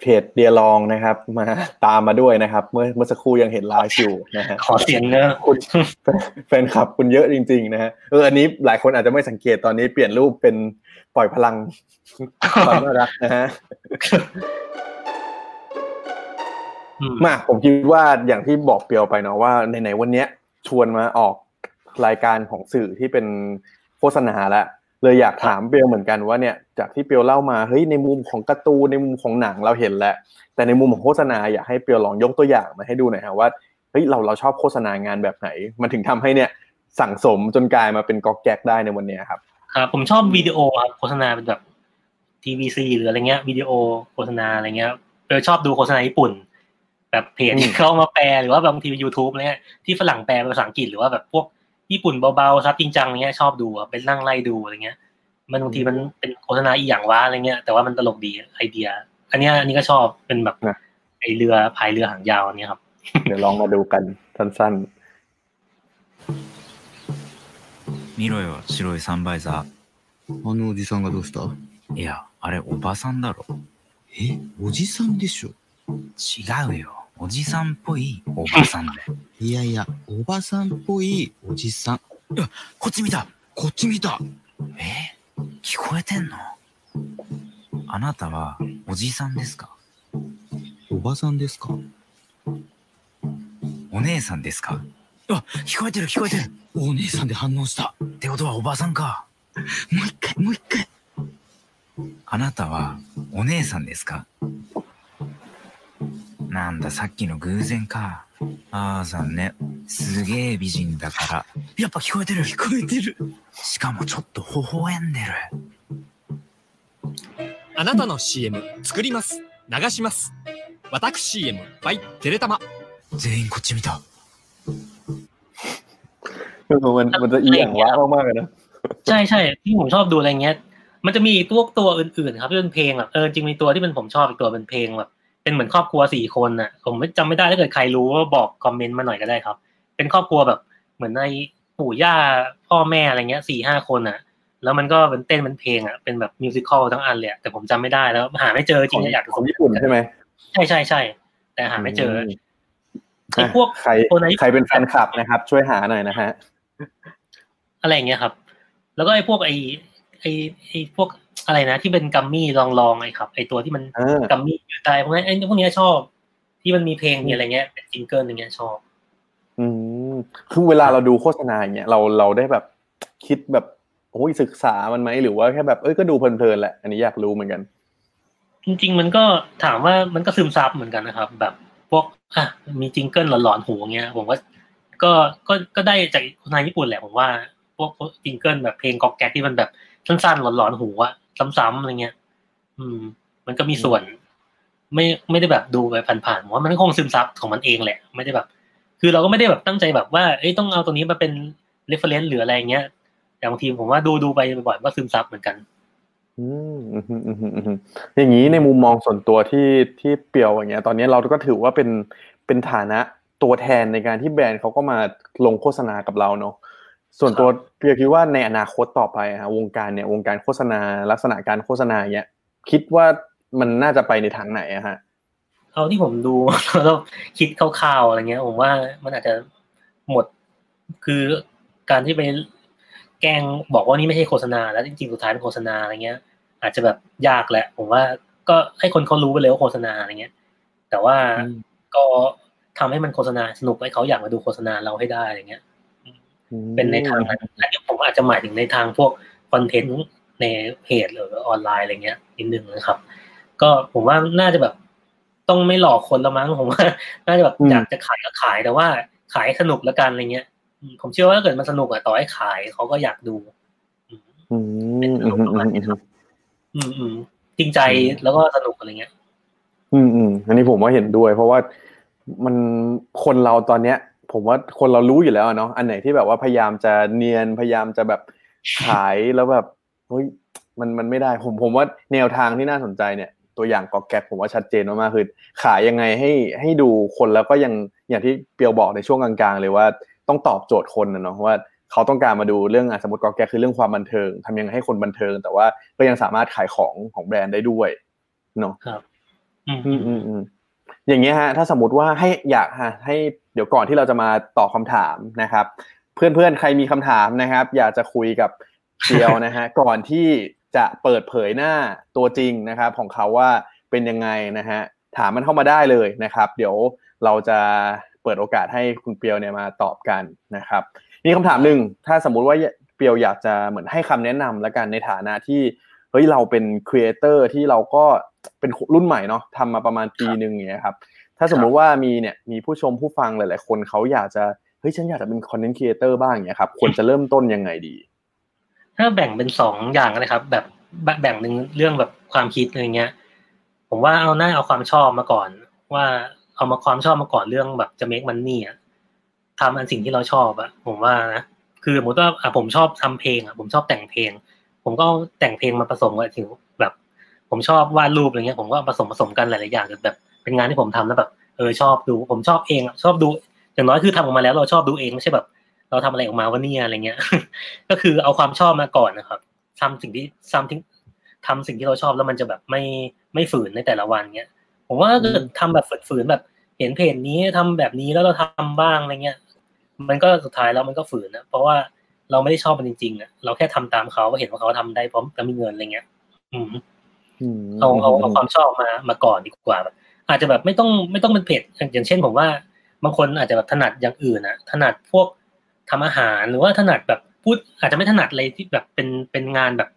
เพจเดียลองนะครับ มาตามมาด้วยนะครับ เมื่อเมื่อสักครู่ยังเห็นไลฟ์อยู่นะฮะขอเสียงเนอะคุณแฟนคลับคุณเยอะจริง ๆ นะฮะเอออันนี้หลายคนอาจจะไม่สังเกตตอนนี้เปลี่ยนรูปเป็นปล่อยพลังความน่ารักนะฮะอืมมาผมคิดว่าอย่างที่บอกเปียวไปเนาะว่าไหนๆวันเนี้ยชวนมาออกรายการของสื่อที่เป็นโฆษณาแล้ว เลยอยากถามเปียวเหมือนกันว่าเนี่ยจากที่เปียวเล่ามาเฮ้ยในมุมของการ์ตูนในมุมของหนังเราเห็นแล้วแต่ในมุมของโฆษณาอยากให้เปียวลองยกตัวอย่างมาให้ดูหน่อยฮะว่าเฮ้ยเราเราชอบโฆษณางานแบบไหน มันถึงทำให้เนี่ยสั่งสมจนกลายมาเป็นก๊อกแก๊กได้ในวันเนี้ยครับครับผมชอบวิดีโอครับโฆษณาเป็นแบบ TVC หรืออะไรเงี้ยวิดีโอโฆษณาอะไรเงี้ยเออชอบดูโฆษณาญี่ปุ่น แบบเพจอืมที่เขามาแปลหรือว่าบางทียูทูบอะไรเงี้ยที่ฝรั่งแปลเป็นภาษาอังกฤษหรือว่าแบบพวก ญี่ปุ่นเบาๆซับจริงจังอะไรเงี้ยชอบดูครับเป็นนั่งไล่ดูอะไรเงี้ย มันบางทีมันเป็นโฆษณาอีหยังวะอะไรเงี้ยแต่ว่ามันตลกดีไอเดีย อันเนี้ยอันนี้ก็ชอบเป็นแบบ นะ ไอเรือพายเรือหางยาวอันเนี้ยครับ เดี๋ยวลองมาดูกันสั้น 見ろよ白いサンバイザあのおじさんがどうしたーいやあれおばさんだろえおじさんでしょ違うよ おじさんっぽいおばさんだよいやいや、おばさんっぽいおじさん。こっち見た。こっち見た。え？聞こえてんの？あなたはおじさんですか？おばさんですか？お姉さんですか？あ聞こえてる聞こえてる。お姉さんで反応した。ってことはおばさんか。もう一回、もう一回。あなたはお姉さんですか？なんださっきの偶然かああ残念すげえ美人だからやっぱ聞こえてる聞こえてるしかもちょっと微笑んでるあなたの CM 作ります流します私 CM by テレタマ全員こっち見た ๆคือมันมันจะอีหยังวะมากๆเลยนะ ใช่ใช่ที่ผมชอบดูอะไรเงี้ย มันจะมีตัวตัวอื่นๆครับที่เป็นเพลงแบบเออจริงมีตัวที่เป็นผมชอบอีกตัวเป็นเพลงแบบ เป็นเหมือนครอบครัวสี่คนน่ะ ผมไม่จำไม่ได้ถ้าเกิดใครรู้ว่าบอกคอมเมนต์มาหน่อยก็ได้ครับ เป็นครอบครัวแบบเหมือนในปู่ย่าพ่อแม่อะไรเงี้ยสี่ห้าคนน่ะ แล้วมันก็เป็นเต้นเป็นเพลงอะเป็นแบบมิวสิควลทั้งอันเลยอะแต่ผมจำไม่ได้แล้วหาไม่เจอจริงๆอยากจะของญี่ปุ่นใช่ไหมใช่ใช่ใช่แต่หาไม่เจออไอ้พวกใครตัวไหนใครเป็นแฟนคลับนะครับ ช่วยหาหน่อยนะฮะอะไรอย่างเงี้ยครับ แล้วก็ไอ้พวกไอ้ไอ้ไอ้พวก อะไรนะ ที่เป็น gummy long long ไอ้ครับไอ้ตัวที่มันเออ gummy อยู่ใต้พวกนั้นไอ้พวกเนี้ยชอบ ที่มันมีเพลงมีอะไรเงี้ยเป็น jingle อย่างเงี้ยชอบ อืมคือเวลาเราดูโฆษณาอย่างเงี้ยเราเราได้แบบคิดแบบโอ้ยศึกษามันไหมหรือว่าแค่แบบเอ้ยก็ดูเพลินๆแหละอันนี้อยากรู้เหมือนกัน จริง ๆ มันก็ถามว่ามันก็ซึมซับเหมือนกันนะครับ แบบพวกอะมี jingle หลอนๆหูเงี้ยผมว่าก็ก็ก็ได้จากคนไทยญี่ปุ่นแหละผมว่า พวกพวก jingle แบบเพลงก๊อกแก๊กที่มันแบบสั้นๆหลอนๆหูอะ ซ้ำๆอะไรเงี้ย อืม มันก็มีส่วน ไม่ไม่ได้แบบดูไปผ่านๆผมว่ามันคงซึมซับของมันเองแหละ ไม่ได้แบบ คือเราก็ไม่ได้แบบตั้งใจแบบว่าเอ้ยต้องเอาตรงนี้มาเป็น reference หรืออะไรเงี้ยแต่บางทีผมว่าดูดูไปบ่อยๆก็ซึมซับเหมือนกันอืมอืมอืมอืมอืมอืมอย่างนี้ในมุมมองส่วนตัวที่ที่เปียวอย่างเงี้ย ตอนนี้เราก็ถือว่าเป็นเป็นฐานะตัวแทนในการที่แบรนด์เขาก็มาลงโฆษณากับเราเนาะ ส่วนตัวเปียวคิดว่าในอนาคตต่อไปอะฮะวงการเนี่ยวงการโฆษณาลักษณะการโฆษณาเงี้ยคิดว่ามันน่าจะไปในทางไหนอะฮะเอาที่ผมดูแล้วคิดคร่าวๆอะไรเงี้ย ผมว่ามันอาจจะหมดคือการที่ไปแกล้งบอกว่านี่ไม่ใช่โฆษณา แล้วจริงๆสุดท้ายเป็นโฆษณาอะไรเงี้ย อาจจะแบบยากแหละ ผมว่าก็ให้คนเขารู้ไปเลยว่าโฆษณาอะไรเงี้ย แต่ว่าอืมก็ทำให้มันโฆษณาสนุกให้เขาอยากมาดูโฆษณาเราให้ได้อะไรเงี้ย เป็นในทางนั้นอันนี้ผมอาจจะหมายถึงในทางพวกคอนเทนต์ในเพจหรือออนไลน์อะไรเงี้ยนิดนึงนะครับ ก็ผมว่าน่าจะแบบต้องไม่หลอกคนละมั้งผมว่า น่าจะแบบอืมอยากจะขายก็ขายแต่ว่าขายให้สนุกละกันอะไรเงี้ยอืมผมเชื่อว่าถ้าเกิดมันสนุกอะต่อให้ขายเขาก็อยากดูอืมอืมอืมอืมอืมอืมอืมจริงใจแล้วก็สนุกอะไรเงี้ย อืมอืมอันนี้ผมว่าเห็นด้วย เพราะว่ามันคนเราตอนเนี้ย ผมว่าคนเรารู้อยู่แล้วอะเนาะอันไหนที่แบบว่าพยายามจะเนียนพยายามจะแบบขายแล้วแบบเฮ้ยมันมันไม่ได้ผมผมว่าแนวทางที่น่าสนใจเนี่ย ตัวอย่างกอกแก๊กผมว่าชัดเจนมากๆคือ ขายยังไงให้ให้ดูคนแล้วก็ยังอย่างที่เปียวบอกในช่วงกลางๆ เลยว่าต้องตอบโจทย์คนนะเนาะว่าเขาต้องการมาดูเรื่องอะสมมติกอกแก๊กคือเรื่องความบันเทิงทำยังไงให้คนบันเทิง แต่ว่าก็ยังสามารถขายของของแบรนด์ได้ด้วยเนาะอืมอืมอืมอืมอย่างเงี้ยฮะ ถ้าสมมติว่าให้อยากฮะให้ เดี๋ยวก่อนที่เราจะมาตอบคำถามนะครับ เพื่อนๆ ใครมีคำถามนะครับ อยากจะคุยกับเจียวนะฮะก่อนที่จะเปิดเผยหน้าตัวจริงนะครับ ของเขาว่าเป็นยังไงนะฮะถามมันเข้ามาได้เลยนะครับ เดี๋ยวเราจะเปิดโอกาสให้คุณเปียวเนี่ยมาตอบกันนะครับมีคำถามหนึ่งถ้าสมมุติว่าเปียวอยากจะเหมือนให้คำแนะนำแล้วกันในฐานะที่เฮ้ยเราเป็นครีเอเตอร์ที่เราก็เป็นรุ่นใหม่เนาะทำมาประมาณปีหนึ่งอย่างเงี้ยครับ ถ้าสมมุติว่ามีเนี่ยมีผู้ชมผู้ฟังหลาย ๆ คนเขาอยากจะเฮ้ยฉันอยากจะเป็นคอนเทนต์ครีเอเตอร์บ้างเงี้ยครับควรจะเริ่มต้นยังไงดี ถ้าแบ่งเป็นสองอย่างนะครับ แบบแบ่งหนึ่งเรื่องแบบความคิดอะไรเงี้ย ผมว่าเอาหน้าเอาความชอบมาก่อน ว่าเอามาความชอบมาก่อนเรื่องแบบจะ make money อะทำอันสิ่งที่เราชอบอะผมว่านะคือสมมติว่าอะผมชอบทำเพลงอะผมชอบแต่งเพลง ผมก็แต่งเพลงมาผสมกับถึงแบบ ผมชอบวาดรูปอะไรเงี้ย ผมก็ผสมผสมกันหลายๆอย่างจนแบบ เป็นงานที่ผมทำแล้วแบบเออชอบดู ผมชอบเองอะชอบดู อย่างน้อยคือทำออกมาแล้วเราชอบดูเองไม่ใช่แบบ เราทำอะไรออกมาวะเนี่ยอะไรเงี้ย ก็คือเอาความชอบมาก่อนนะครับทำสิ่งที่ทำที่ทำสิ่งที่เราชอบแล้วมันจะแบบไม่ไม่ฝืนในแต่ละวันเงี้ย ผมว่าถ้าเกิดทำแบบฝืนๆแบบเห็นเพจนี้ทำแบบนี้แล้วเราทำบ้างอะไรเงี้ย มันก็สุดท้ายแล้วมันก็ฝืนนะเพราะว่าเราไม่ได้ชอบมันจริงๆอะเราแค่ทำตามเขาเห็นว่าเขาทำได้พร้อมแล้วมีเงินอะไรเงี้ย อืมเอาเอาเอาความชอบมามาก่อนดีกว่าแบบ อาจจะแบบไม่ต้องไม่ต้องเป็นเพจอย่างเช่นผมว่า บางคนอาจจะแบบถนัดอย่างอื่นนะถนัดพวกทำอาหารหรือว่าถนัดแบบพูดอาจจะไม่ถนัดอะไรที่แบบเป็นเป็นงานแบบ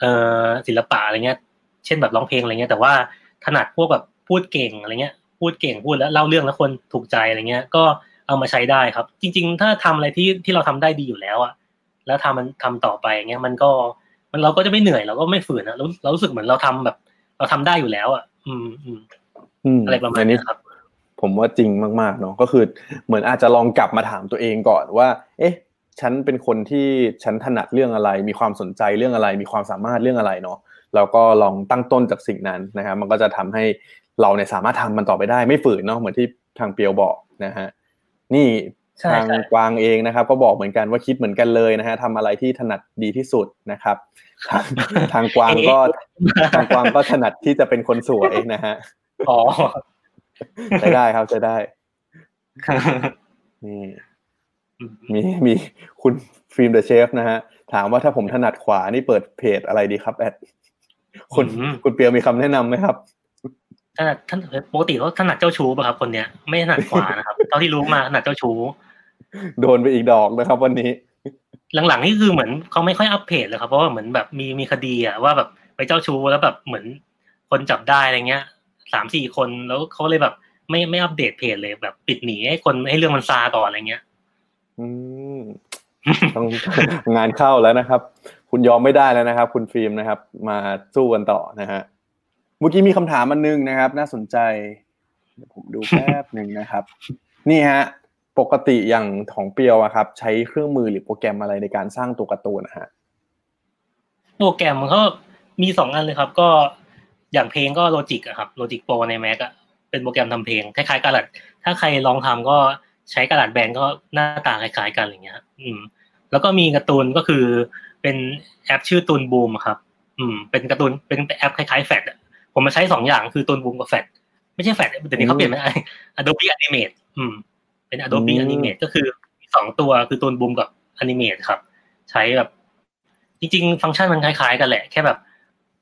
เอ่อศิลปะอะไรเงี้ย เช่นแบบร้องเพลงอะไรเงี้ย แต่ว่าถนัดพวกแบบพูดเก่งอะไรเงี้ย พูดเก่งพูดแล้วเล่าเรื่องแล้วคนถูกใจอะไรเงี้ย ก็เอามาใช้ได้ครับ จริง ๆ ถ้าทำอะไรที่ที่เราทำได้ดีอยู่แล้วอะแล้วทำมันทำต่อไปเงี้ยมันก็มันเราก็จะไม่เหนื่อยเราก็ไม่ฝืนนะเราเรารู้สึกเหมือนเราทำแบบ เราทำได้อยู่แล้วอะอืมอืม อืมอะไรประมาณอันนี้นี้ครับ ผมว่าจริงมากๆเนาะก็คือเหมือนอาจจะลองกลับมาถามตัวเองก่อนว่า เอ๊ะ ฉันเป็นคนที่ฉันถนัดเรื่องอะไร มีความสนใจเรื่องอะไร มีความสามารถเรื่องอะไรเนาะแล้วก็ลองตั้งต้นจากสิ่งนั้นนะครับมันก็จะทำให้เราเนี่ยสามารถทำมันต่อไปได้ไม่ฝืนเนาะเหมือนที่ทางเปียวบอกนะฮะนี่ใช่ทางใช่กวางเองนะครับ ก็บอกเหมือนกันว่าคิดเหมือนกันเลยนะฮะทำอะไรที่ถนัดดีที่สุดนะครับ ทางทางกวางก็ทางกวางก็ถนัดที่จะเป็นคนสวยนะฮะ อ๋อใช้ได้ครับใช้ได้นี่มีมีคุณฟิล์มเดอะเชฟนะฮะ ถามว่าถ้าผมถนัดขวานี่เปิดเพจอะไรดีครับแอดคุณอืมคุณเปียวมีคำแนะนำไหมครับถนัดท่านปกติเขาถนัดเจ้าชู้ป่ะครับ คนเนี้ยไม่ถนัดขวานะครับเท่าที่รู้มาถนัดเจ้าชู้โดนไปอีกดอกนะครับ วันนี้ หลังๆนี่คือเหมือนเขาไม่ค่อยอัปเพจเลยครับเพราะว่าเหมือนแบบมีมีคดีอะว่าแบบไปเจ้าชู้แล้วแบบเหมือนคนจับได้อะไรเงี้ย สามสี่คนแล้วเขาเลยแบบไม่ไม่อัปเดตเพจเลยแบบปิดหนีให้คนให้เรื่องมันซาก่อนอะไรเงี้ย อืมต้องงานเข้าแล้วนะครับ คุณยอมไม่ได้แล้วนะครับ คุณฟิล์มนะครับ มาสู้กันต่อนะฮะเมื่อกี้มีคำถามอันนึงนะครับ น่าสนใจเดี๋ยวผมดูแป๊บหนึ่งนะครับ นี่ฮะปกติอย่างของเปียวอะครับ ใช้เครื่องมือหรือโปรแกรมอะไรในการสร้างตัวการ์ตูนนะฮะโปรแกรมมันก็มีสองอันเลยครับ ก็ อย่างเพลงก็ Logic อะครับ Logic Pro ใน Mac อะเป็นโปรแกรมทำเพลงคล้ายๆกระดาษถ้าใครลองทำก็ใช้ GarageBand ก็หน้าตาคล้ายๆกันอะไรเงี้ยครับอืม แล้วก็มีการ์ตูนก็คือเป็นแอปชื่อ Toon Boom ครับ อืม เป็นการ์ตูนเป็นแอปคล้ายๆแฟดผมมาใช้สองอย่างคือ Toon Boom กับแฟดไม่ใช่แฟดเดี๋ยวนี้เขาเปลี่ยนเป็น Adobe Animate อืม เป็น Adobe อืม Animate ก็คือมีสองตัวคือ Toon Boom กับ Animate ครับ ใช้แบบ จริง ๆ ฟังก์ชันมันคล้ายๆ กันแหละ แค่แบบ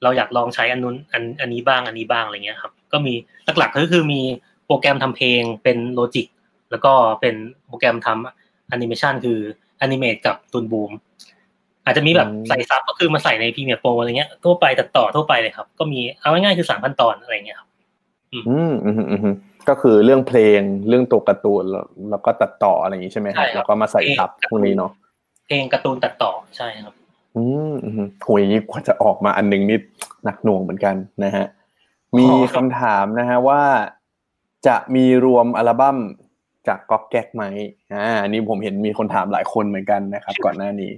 เราอยากลองใช้อันนู้นอันอันนี้บ้างอันนี้บ้างอะไรเงี้ยครับ ก็มีหลักๆก็คือมีโปรแกรมทำเพลงเป็น Logic แล้วก็เป็นโปรแกรมทำแอนิเมชันคือ Animate กับ Toon Boomอาจจะมีแบบอืมใส่ซับก็คือมาใส่ในพรีเมียร์โปรอะไรเงี้ยทั่วไปตัดต่อทั่วไปเลยครับ ก็มีเอาง่ายๆคือสามพันตอนอะไรเงี้ยครับอืมอืมอืมอืมก็คือเรื่องเพลงเรื่องตัวการ์ตูนแล้วแล้วก็ตัดต่ออะไรอย่างนี้ใช่ไหมคใช่รับครับแล้วก็มาใส่ทับพวกนี้เนาะเพลงการ์ตูนตัดต่อใช่ครับ อืมอืมโหยกว่าจะออกมาอันหนึงนี่หนักหน่วงเหมือนกันนะฮะ มีอ๋อคำถามนะฮะว่าจะมีรวมอัลบั้มจากก๊อกแก๊กไหมอ่าอันนี้ผมเห็นมีคนถามหลายคนเหมือนกันนะครับ ก่อนหน้านี้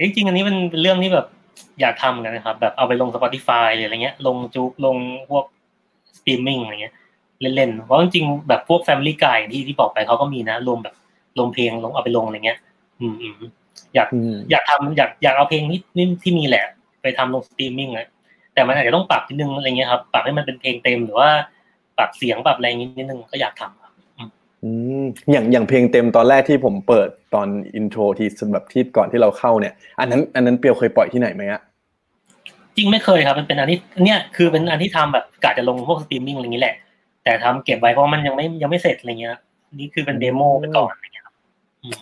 จริงๆอันนี้มันเป็นเรื่องที่แบบอยากทำกันนะครับ แบบเอาไปลง Spotify หรืออะไรเงี้ย ลง JOOX ลงพวกสตรีมมิ่งอะไรเงี้ยเล่นๆเพราะจริงๆแบบพวก Family Guy ที่ที่บอกไปเขาก็มีนะรวมแบบลงเพลงลงเอาไปลงอะไรเงี้ย อืม อืมอยากอืมอยากทำอยากอยากเอาเพลงที่ที่ที่มีแหละ ไปทำลงสตรีมมิ่งอะแต่มันอาจจะต้องปรับนิดนึงอะไรเงี้ยครับ ปรับให้มันเป็นเพลงเต็มหรือว่าปรับเสียงปรับอะไรอย่างงี้นิดนึงก็อยากทำครับอืมอย่างอย่างเพลงเต็มตอนแรกที่ผมเปิดตอน intro ที่แบบที่ก่อนที่เราเข้าเนี่ย อันนั้น อันนั้นเปียวเคยปล่อยที่ไหนไหมอะจริงไม่เคยครับ มันเป็นอันที่เนี่ยคือเป็นอันที่ทำแบบกะจะลงพวกสตรีมมิ่งอะไรอย่างนี้แหละ แต่ทำเก็บไว้เพราะมันยังไม่ยังไม่เสร็จอะไรเงี้ยนี่คือเป็น demo ไปก่อน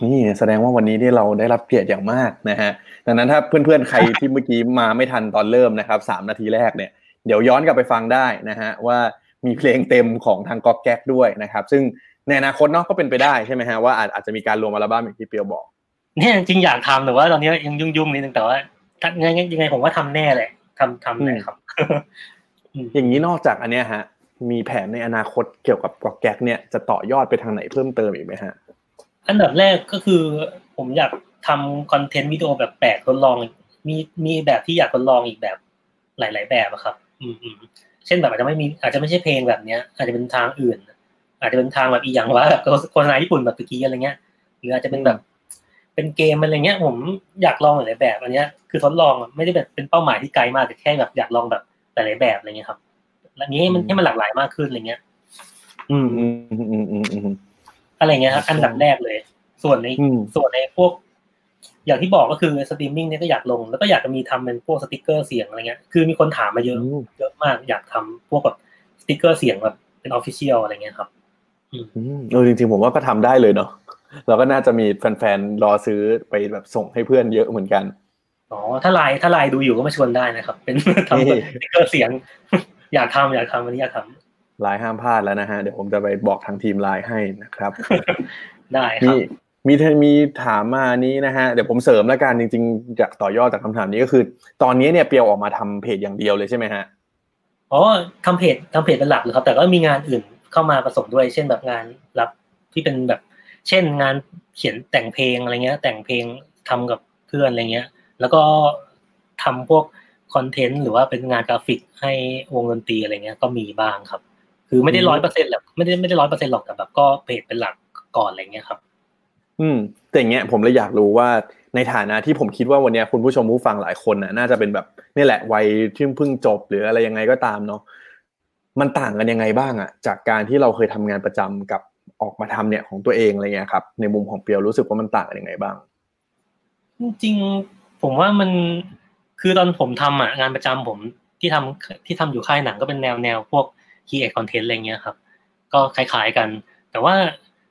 นี่แสดงว่าวันนี้ที่เราได้รับเกียรติอย่างมากนะฮะดังนั้นถ้าเพื่อนๆใครที่เมื่อกี้มาไม่ทันตอนเริ่มนะครับสามนาทีแรกเนี่ยเดี๋ยวย้อนกลับไปฟังได้นะฮะว่ามีเพลงเต็มของทางก๊อกแก๊กด้วยนะครับ ซึ่งในอนาคตเนาะก็เป็นไปได้ใช่ไหมฮะว่าอาจอาจจะมีการรวมอัลบั้มอย่างที่เปียวบอกเนี่ยจริงๆอยากทำแต่ว่าตอนนี้ยังยุ่งๆนิดนึงแต่ว่าถ้ายังไงยังไงผมว่าทำแน่แหละทำทำแน่ครับ อย่างนี้นอกจากอันเนี้ยฮะ มีแผนในอนาคตเกี่ยวกับก๊อกแก๊กเนี่ยจะต่อยอดไปทางไหนเพิ่มเติมอีกไหมฮะ อันดับแรกก็คือ ผมอยากทำคอนเทนต์วิดีโอแบบแปลกทดลอง มีมีแบบที่อยากทดลองอีกแบบหลาย ๆ แบบอะครับอืมอืมเช่นแบบอาจจะไม่มีอาจจะไม่ใช่เพลงแบบเนี้ย อาจจะเป็นทางอื่น อาจจะเป็นทางแบบอีกอย่างว่าแบบโฆษณาญี่ปุ่นแบบตะกี้อะไรเงี้ย หรืออาจจะเป็นแบบเป็นเกมอะไรเงี้ย ผมอยากลองหลายแบบ อันเนี้ยคือทดลองไม่ได้แบบเป็นเป้าหมายที่ไกลมากแต่แค่แบบอยากลองแบบหลาย ๆ แบบอะไรเงี้ยครับแล้วนี้ให้มันให้มันหลากหลายมากขึ้นอะไรเงี้ย อืมอืมอืมอืม อืมอืมอะไรเงี้ยครับอันดับแรกเลย ส่วนในอืมส่วนในพวก อย่างที่บอกก็คือสตรีมมิ่งเนี่ยก็อยากลง แล้วก็อยากจะมีทำเป็นพวกสติกเกอร์เสียงอะไรเงี้ยคือมีคนถามมาเยอะเยอะมากอยากทำพวกแบบสติกเกอร์เสียงแบบเป็น official อะไรเงี้ยครับอืมเออจริงๆผมว่าก็ทำได้เลยเนาะเราก็น่าจะมีแฟนๆรอซื้อไปแบบส่งให้เพื่อนเยอะเหมือนกันอ๋อถ้าไลน์ถ้าไลน์ดูอยู่ก็มาชวนได้นะครับ เป็นทำสติกเกอร์เสียง อยากทำอยากทำอันนี้อยากทำ ไลน์ห้ามพลาดแล้วนะฮะ เดี๋ยวผมจะไปบอกทางทีมไลน์ให้นะครับ ได้ครัมีบมีมีถามมานี้นะฮะ เดี๋ยวผมเสริมแล้วกันจริงๆจากต่อยอดจากคำถามนี้ก็คือ ตอนนี้เนี่ยเปียวออกมาทำเพจอย่างเดียวเลยใช่ไหมฮะอ๋อทำเพจทำเพจเป็นหลักเลยครับ แต่ก็มีงานอื่นเข้ามาผสมด้วย เช่นแบบงานรับที่เป็นแบบ เช่นงานเขียนแต่งเพลงอะไรเงี้ย แต่งเพลงทำกับเพื่อนอะไรเงี้ย แล้วก็ทำพวกคอนเทนต์หรือว่าเป็นงานกราฟิกให้วงดนตรีอะไรเงี้ยก็มีบ้างครับ คือไม่ได้อืมร้อยเปอร์เซ็นต์หรอกไม่ได้ไม่ได้ร้อยเปอร์เซ็นต์หรอกแต่แบบก็เพจเป็นหลักก่อนอะไรเงี้ยครับ อืม แต่อย่างเงี้ยผมเลยอยากรู้ว่าในฐานะที่ผมคิดว่าวันเนี้ยคุณผู้ชมผู้ฟังหลายคนน่ะน่าจะเป็นแบบนี่แหละวัยที่เพิ่งจบหรืออะไรยังไงก็ตามเนาะมันต่างกันยังไงบ้างอะจากการที่เราเคยทำงานประจำกับออกมาทำเนี่ยของตัวเองอะไรเงี้ยครับ ในมุมของเปียวรู้สึกว่ามันต่างกันยังไงบ้าง จริงๆผมว่ามันคือตอนผมทำอะงานประจำผมที่ทำที่ทำอยู่ค่ายหนังก็เป็นแนวแนวพวก create content อะไรเงี้ยครับ ก็คล้ายๆกัน แต่ว่า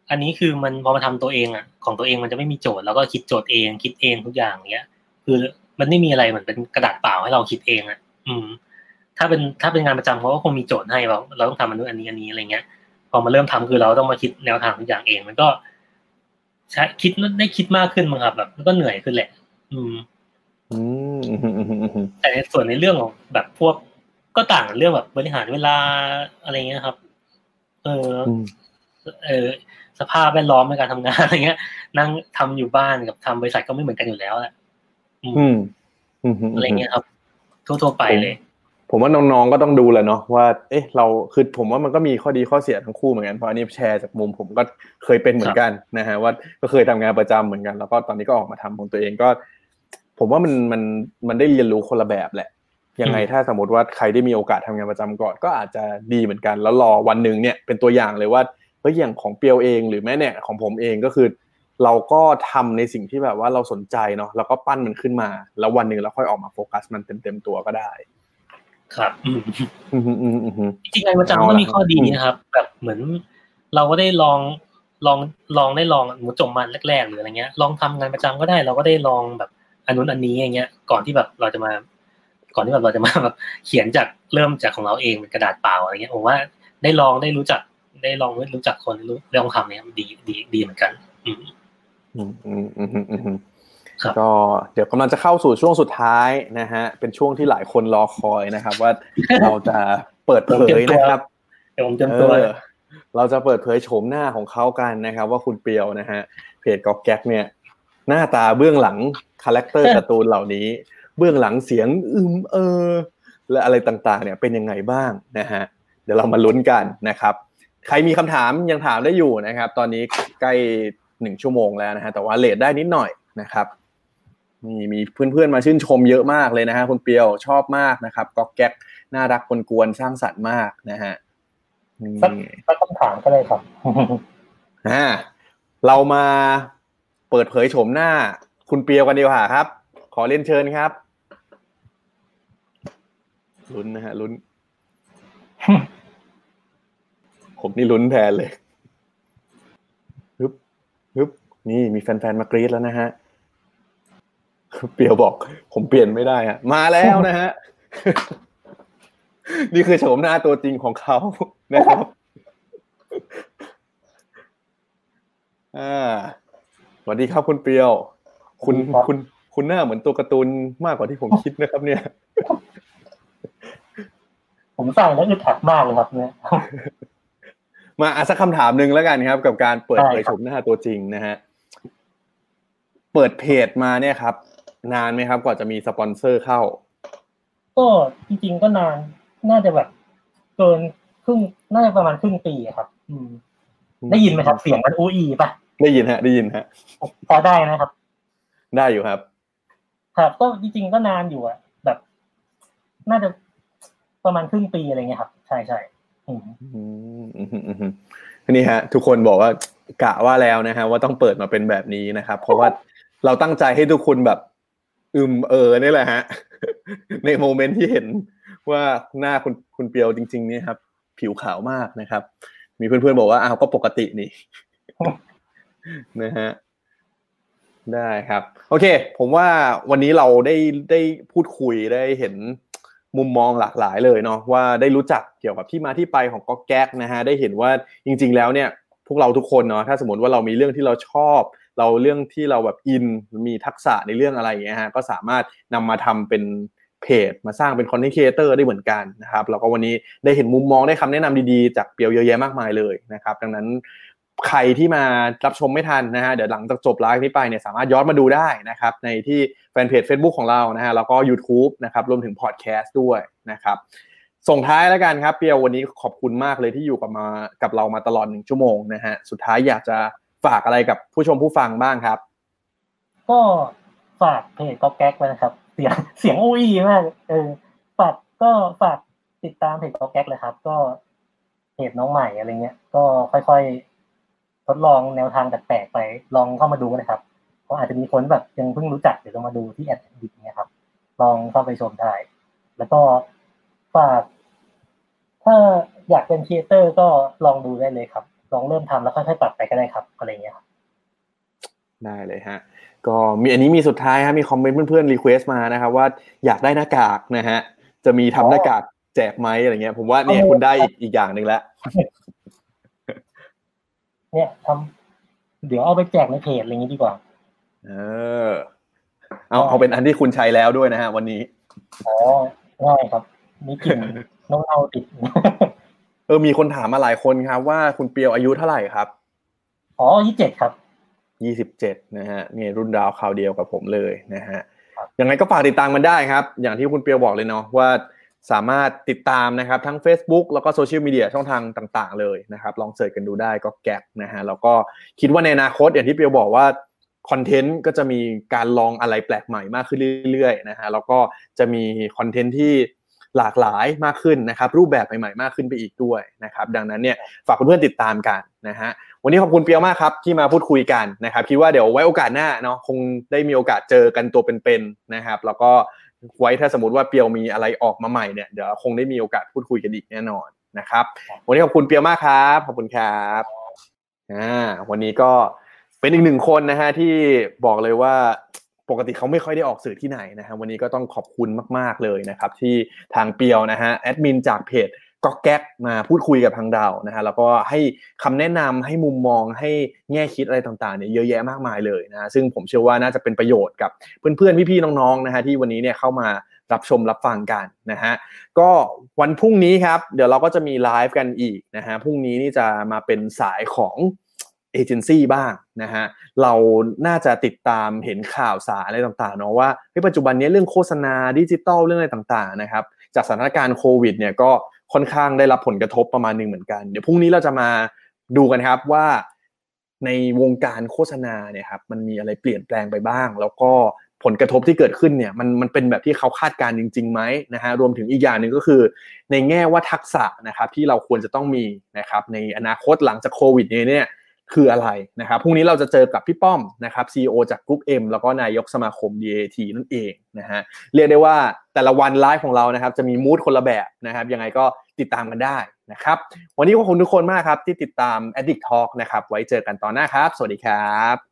อันนี้คือมันพอมาทำตัวเองอะของตัวเองมันจะไม่มีโจทย์แล้วก็คิดโจทย์เองคิดเองทุกอย่างเงี้ย คือมันไม่มีอะไรเหมือนเป็นกระดาษเปล่าให้เราคิดเองอะ อืม ถ้าเป็นถ้าเป็นงานประจำเขาก็คงมีโจทย์ให้เราเราต้องทำอันนู้นอันนี้อันนี้อะไรเงี้ย พอมาเริ่มทำคือเราต้องมาคิดแนวทางทุกอย่างเอง มันก็ใช้คิดได้คิดมากขึ้นมั้งครับแบบมันก็เหนื่อยขึ้นแหละอืมอืมอืมอืมอืมอืมแต่ในส่วนในเรื่องของแบบพวก ก็ต่างเรื่องแบบบริหารเวลาอะไรเงี้ยครับ เอออืมเออ สภาพแวดล้อมในการทำงานอะไรเงี้ย นั่งทำอยู่บ้านกับทำบริษัทก็ไม่เหมือนกันอยู่แล้วแหละอืมอืมอืมมอะไรเงี้ยครับ ทั่วๆไปเลย ผมว่าน้องๆก็ต้องดูแหละเนาะว่า เอ๊ะ เราคือผมว่ามันก็มีข้อดีข้อเสียทั้งคู่เหมือนกันเพราะอันนี้แชร์จากมุมผมก็เคยเป็นเหมือนกันนะฮะว่าก็เคยทำงานประจำเหมือนกัน แล้วก็ตอนนี้ก็ออกมาทำของตัวเองก็ ผมว่ามันมันมันได้เรียนรู้คนละแบบแหละ ยังไงถ้าสมมติว่าใครได้มีโอกาสทำงานประจำก่อน ก็อาจจะดีเหมือนกันแล้วรอวันหนึ่งเนี่ยเป็นตัวอย่างเลยว่าเฮ้ยอย่างของเปียวเองหรือแม้เนี่ยของผมเองก็คือ เราก็ทำในสิ่งที่แบบว่าเราสนใจเนาะแล้วก็ปั้นมันขึ้นมา แล้ววันหนึ่งเราค่อยออกมาโฟกัสมันเต็มๆตัวก็ได้ ครับอืมอืมอืมอืมอืมจริงๆงานประจำก็มีข้อดีนะครับ แบบเหมือนเราก็ได้ลองลองลองได้ลองหมูจบมาแรกๆหรืออะไรเงี้ย ลองทำงานประจำก็ได้ เราก็ได้ลองแบบอันนู้นอันนี้อย่างเงี้ย ก่อนที่แบบเราจะมา ก่อนที่แบบเราจะมาแบบเขียนจากเริ่มจากของเราเองเป็นกระดาษเปล่าอะไรเงี้ยผมว่าได้ลองได้รู้จักได้ลองรู้จักคนรู้ลองทำเนี่ยดีดีดีเหมือนกัน อืมอืมอืมอืมอืมอืมอืมครับก็เดี๋ยวกำลังจะเข้าสู่ช่วงสุดท้ายนะฮะ เป็นช่วงที่หลายคนรอคอยนะครับ ว่าเราจะเปิดเผยนะครับเดี๋ยวผมจำตัวเออเราจะเปิดเผยโฉมหน้าของเขากันนะครับ ว่าคุณเปียวนะฮะเพจก๊อกแก๊กเนี่ย หน้าตาเบื้องหลัง character การ์ตูนเหล่านี้ เบื้องหลังเสียงอึมเออ และอะไรต่างๆเนี่ยเป็นยังไงบ้างนะฮะเดี๋ยวเรามาลุ้นกันนะครับ ใครมีคำถามยังถามได้อยู่นะครับ ตอนนี้ใกล้หนึ่งชั่วโมงแล้วนะฮะแต่ว่า late ได้นิดหน่อยนะครับมีมีเพื่อนๆมาชื่นชมเยอะมากเลยนะฮะคุณเปียวชอบมากนะครับก๊อกแก๊กน่ารักกวนๆสร้างสรรค์มากนะฮะนี่สักสักคำถามก็ได้ครับอ่าเรามาเปิดเผยโฉมหน้า คุณเปียวกันดีกว่าครับ ขอเรียนเชิญครับ ลุ้นนะฮะลุ้น ผมนี่ลุ้นแทนเลยฮึบฮึบนี่มีแฟนๆมากรี๊ดแล้วนะฮะเปียวบอก ผมเปลี่ยนไม่ได้ฮะมาแล้วนะฮะ นี่คือโฉมหน้าตัวจริงของเขานะครับอ่าสวัสดีครับคุณเปียว คุณครับคุณคุณหน้าเหมือนตัวการ์ตูนมากกว่าที่ผมคิดนะครับ เนี่ย ผมสั่งแล้วอึดอัดมากเลยครับเนี่ยมาอะสักคำถามหนึ่งแล้วกันครับ กับการเปิดเผยได้ครับชมหน้าตัวจริงนะฮะเปิดเพจมาเนี่ยครับ นานไหมครับ กว่าจะมีสปอนเซอร์เข้า ก็จริงๆก็นานน่าจะแบบเกินครึ่งน่าจะประมาณครึ่งปีอะครับ อืม ได้ยินไหมครับเสียงมันอูอีป่ะได้ยินฮะ ได้ยินฮะพอได้นะครับ ได้อยู่ครับครับก็จริงๆก็นานอยู่อะแบบ น่าจะ ประมาณครึ่งปีอะไรเงี้ยครับ ใช่ใช่อืมอืมอืมอืมอืมนี่ฮะ ทุกคนบอกว่ากะว่าแล้วนะฮะว่าต้องเปิดมาเป็นแบบนี้นะครับ เพราะว่าเราตั้งใจให้ทุกคนแบบ อึมเออนี่แหละฮะ ในโมเมนต์ที่เห็นว่าหน้าคุณคุณเปียวจริง ๆ เนี่ยครับ ผิวขาวมากนะครับ มีเพื่อนๆบอกว่าอ้าวก็ปกตินี่นะฮะได้ครับ โอเค ผมว่าวันนี้เราได้ได้พูดคุยได้เห็น มุมมองหลากหลายเลยเนาะว่าได้รู้จักเกี่ยวกับที่มาที่ไปของก๊อกแก๊กนะฮะได้เห็นว่าจริง ๆ แล้วเนี่ยพวกเราทุกคนเนาะถ้าสมมติว่าเรามีเรื่องที่เราชอบ เราเรื่องที่เราแบบอินมีทักษะในเรื่องอะไรอย่างเงี้ยฮะก็สามารถนำมาทำเป็นเพจมาสร้างเป็นคอนเทนต์ครีเอเตอร์ได้เหมือนกันนะครับแล้วก็วันนี้ได้เห็นมุมมองได้คำแนะนำดีๆ จากเปียวเยอะแยะมากมายเลยนะครับดังนั้น ใครที่มารับชมไม่ทันนะฮะเดี๋ยวหลังจากจบไลฟ์นี้ไปเนี่ยสามารถย้อนมาดูได้นะครับในที่แฟนเพจ Facebook ของเรานะฮะแล้วก็ YouTube นะครับรวมถึงพอดแคสต์ด้วยนะครับส่งท้ายแล้วกันครับเปียววันนี้ขอบคุณมากเลยที่อยู่กับมากับเรามาตลอดหนึ่งชั่วโมงนะฮะสุดท้ายอยากจะฝากอะไรกับผู้ชมผู้ฟังบ้างครับ ก็ฝากเพจก็แก๊กไว้นะครับ เสียงเสียงอุ้ยมากเออฝากก็ฝากติดตามเพจก็แก๊กเลยครับ ก็เพจน้องใหม่อะไรเงี้ย ก็ค่อยๆ ดลองแนวทางแปลกๆไปลองเข้ามาดูนะครับเพราะอาจจะมีคนแบบยังเพิ่งรู้จักเดี๋ยวจะมาดูที่แอดดิกเนี่ยครับ ลองเข้าไปชมได้ แล้วก็ฝากถ้าอยากเป็น creator ก็ลองดูได้เลยครับ ลองเริ่มทำแล้วค่อยๆปรับไปก็ได้ครับอะไรเงี้ยครับได้เลยฮะก็มีอันนี้มีสุดท้ายฮะมีคอมเมนต์เพื่อนๆ request มานะครับว่าอยากได้หน้ากากนะฮะจะมีทำหน้ากากแจกไหมอะไรเงี้ย ผมว่าเนี่ยคุณได้อีกอีกอย่างหนึ่งแล้ว เนี่ยทำเดี๋ยวเอาไปแจกในเพจอะไรอย่างนี้ดีกว่า เออ เอาเอาเป็นอันที่คุณใช้แล้วด้วยนะฮะ วันนี้อ๋อง่ายครับมีกลิ่นน้องเอาติดเออมีคนถามมาหลายคนครับ ว่าคุณเปียวอายุเท่าไหร่ครับอ๋อยี่เจ็ดครับยี่สิบเจ็ดนะฮะนี่รุ่นราวคราวเดียวกับผมเลยนะฮะครับยังไงก็ฝากติดตามมันได้ครับ อย่างที่คุณเปียวบอกเลยเนาะว่า สามารถติดตามนะครับทั้ง Facebook แล้วก็โซเชียลมีเดียช่องทางต่างๆ เลยนะครับลองเสิร์ชกันดูได้ก็แก็บนะฮะแล้วก็คิดว่าในอนาคตอย่างที่เปียวบอกว่าคอนเทนต์ก็จะมีการลองอะไรแปลกใหม่มากขึ้นเรื่อยๆนะฮะแล้วก็จะมีคอนเทนต์ที่หลากหลายมากขึ้นนะครับรูปแบบใหม่ๆมากขึ้นไปอีกด้วยนะครับดังนั้นเนี่ยฝากเพื่อนๆติดตามกันนะฮะวันนี้ขอบคุณเปียวมากครับที่มาพูดคุยกันนะครับคิดว่าเดี๋ยวไว้โอกาสหน้าเนาะคงได้มีโอกาสเจอกันตัวเป็นๆนะครับ แล้วก็ ไว้ถ้าสมมติว่าเปียวมีอะไรออกมาใหม่เนี่ยเดี๋ยวคงได้มีโอกาสพูดคุยกันอีกแน่นอนนะครับ วันนี้ขอบคุณเปียวมากครับขอบคุณครับอ่าวันนี้ก็เป็นอีกหนึ่งคนนะฮะที่บอกเลยว่าปกติเขาไม่ค่อยได้ออกสื่อที่ไหนนะฮะวันนี้ก็ต้องขอบคุณมาก ๆเลยนะครับ ที่ทางเปียวนะฮะแอดมินจากเพจ ก็แก๊กมาพูดคุยกับทางเรานะฮะแล้วก็ให้คำแนะนำให้มุมมองให้แง่คิดอะไรต่างๆเนี่ยเยอะแยะมากมายเลยนะฮะซึ่งผมเชื่อว่าน่าจะเป็นประโยชน์กับเพื่อนๆพี่ๆน้องๆนะฮะที่วันนี้เนี่ยเข้ามารับชมรับฟังกันนะฮะก็วันพรุ่งนี้ครับ เดี๋ยวเราก็จะมีไลฟ์กันอีกนะฮะพรุ่งนี้นี่จะมาเป็นสายของเอเจนซี่บ้างนะฮะเราน่าจะติดตามเห็นข่าวสารอะไรต่างๆเนาะว่าเฮ้ยปัจจุบันนี้เรื่องโฆษณาดิจิตอลเรื่องอะไรต่างๆนะครับจากสถานการณ์โควิดเนี่ยก็ ค่อนข้างได้รับผลกระทบประมาณหนึ่งเหมือนกัน เดี๋ยวพรุ่งนี้เราจะมาดูกันครับว่าในวงการโฆษณาเนี่ยครับมันมีอะไรเปลี่ยนแปลงไปบ้าง แล้วก็ผลกระทบที่เกิดขึ้นเนี่ยมันมันเป็นแบบที่เขาคาดการณ์จริงๆไหมนะฮะรวมถึงอีกอย่างหนึ่งก็คือ ในแง่ว่าทักษะนะครับที่เราควรจะต้องมีนะครับในอนาคตหลังจากโควิดนี้เนี่ย คืออะไรนะครับพรุ่งนี้เราจะเจอกับพี่ป้อมนะครับ CEO จากกรุ๊ป M แล้วก็นายกสมาคม DAT นั่นเองนะฮะเรียกได้ว่าแต่ละวันไลฟ์ของเรานะครับจะมีมูดคนละแบบนะครับยังไงก็ติดตามกันได้นะครับวันนี้ขอบคุณทุกคนมากครับที่ติดตาม Addict Talk นะครับไว้เจอกันตอนหน้าครับ สวัสดีครับ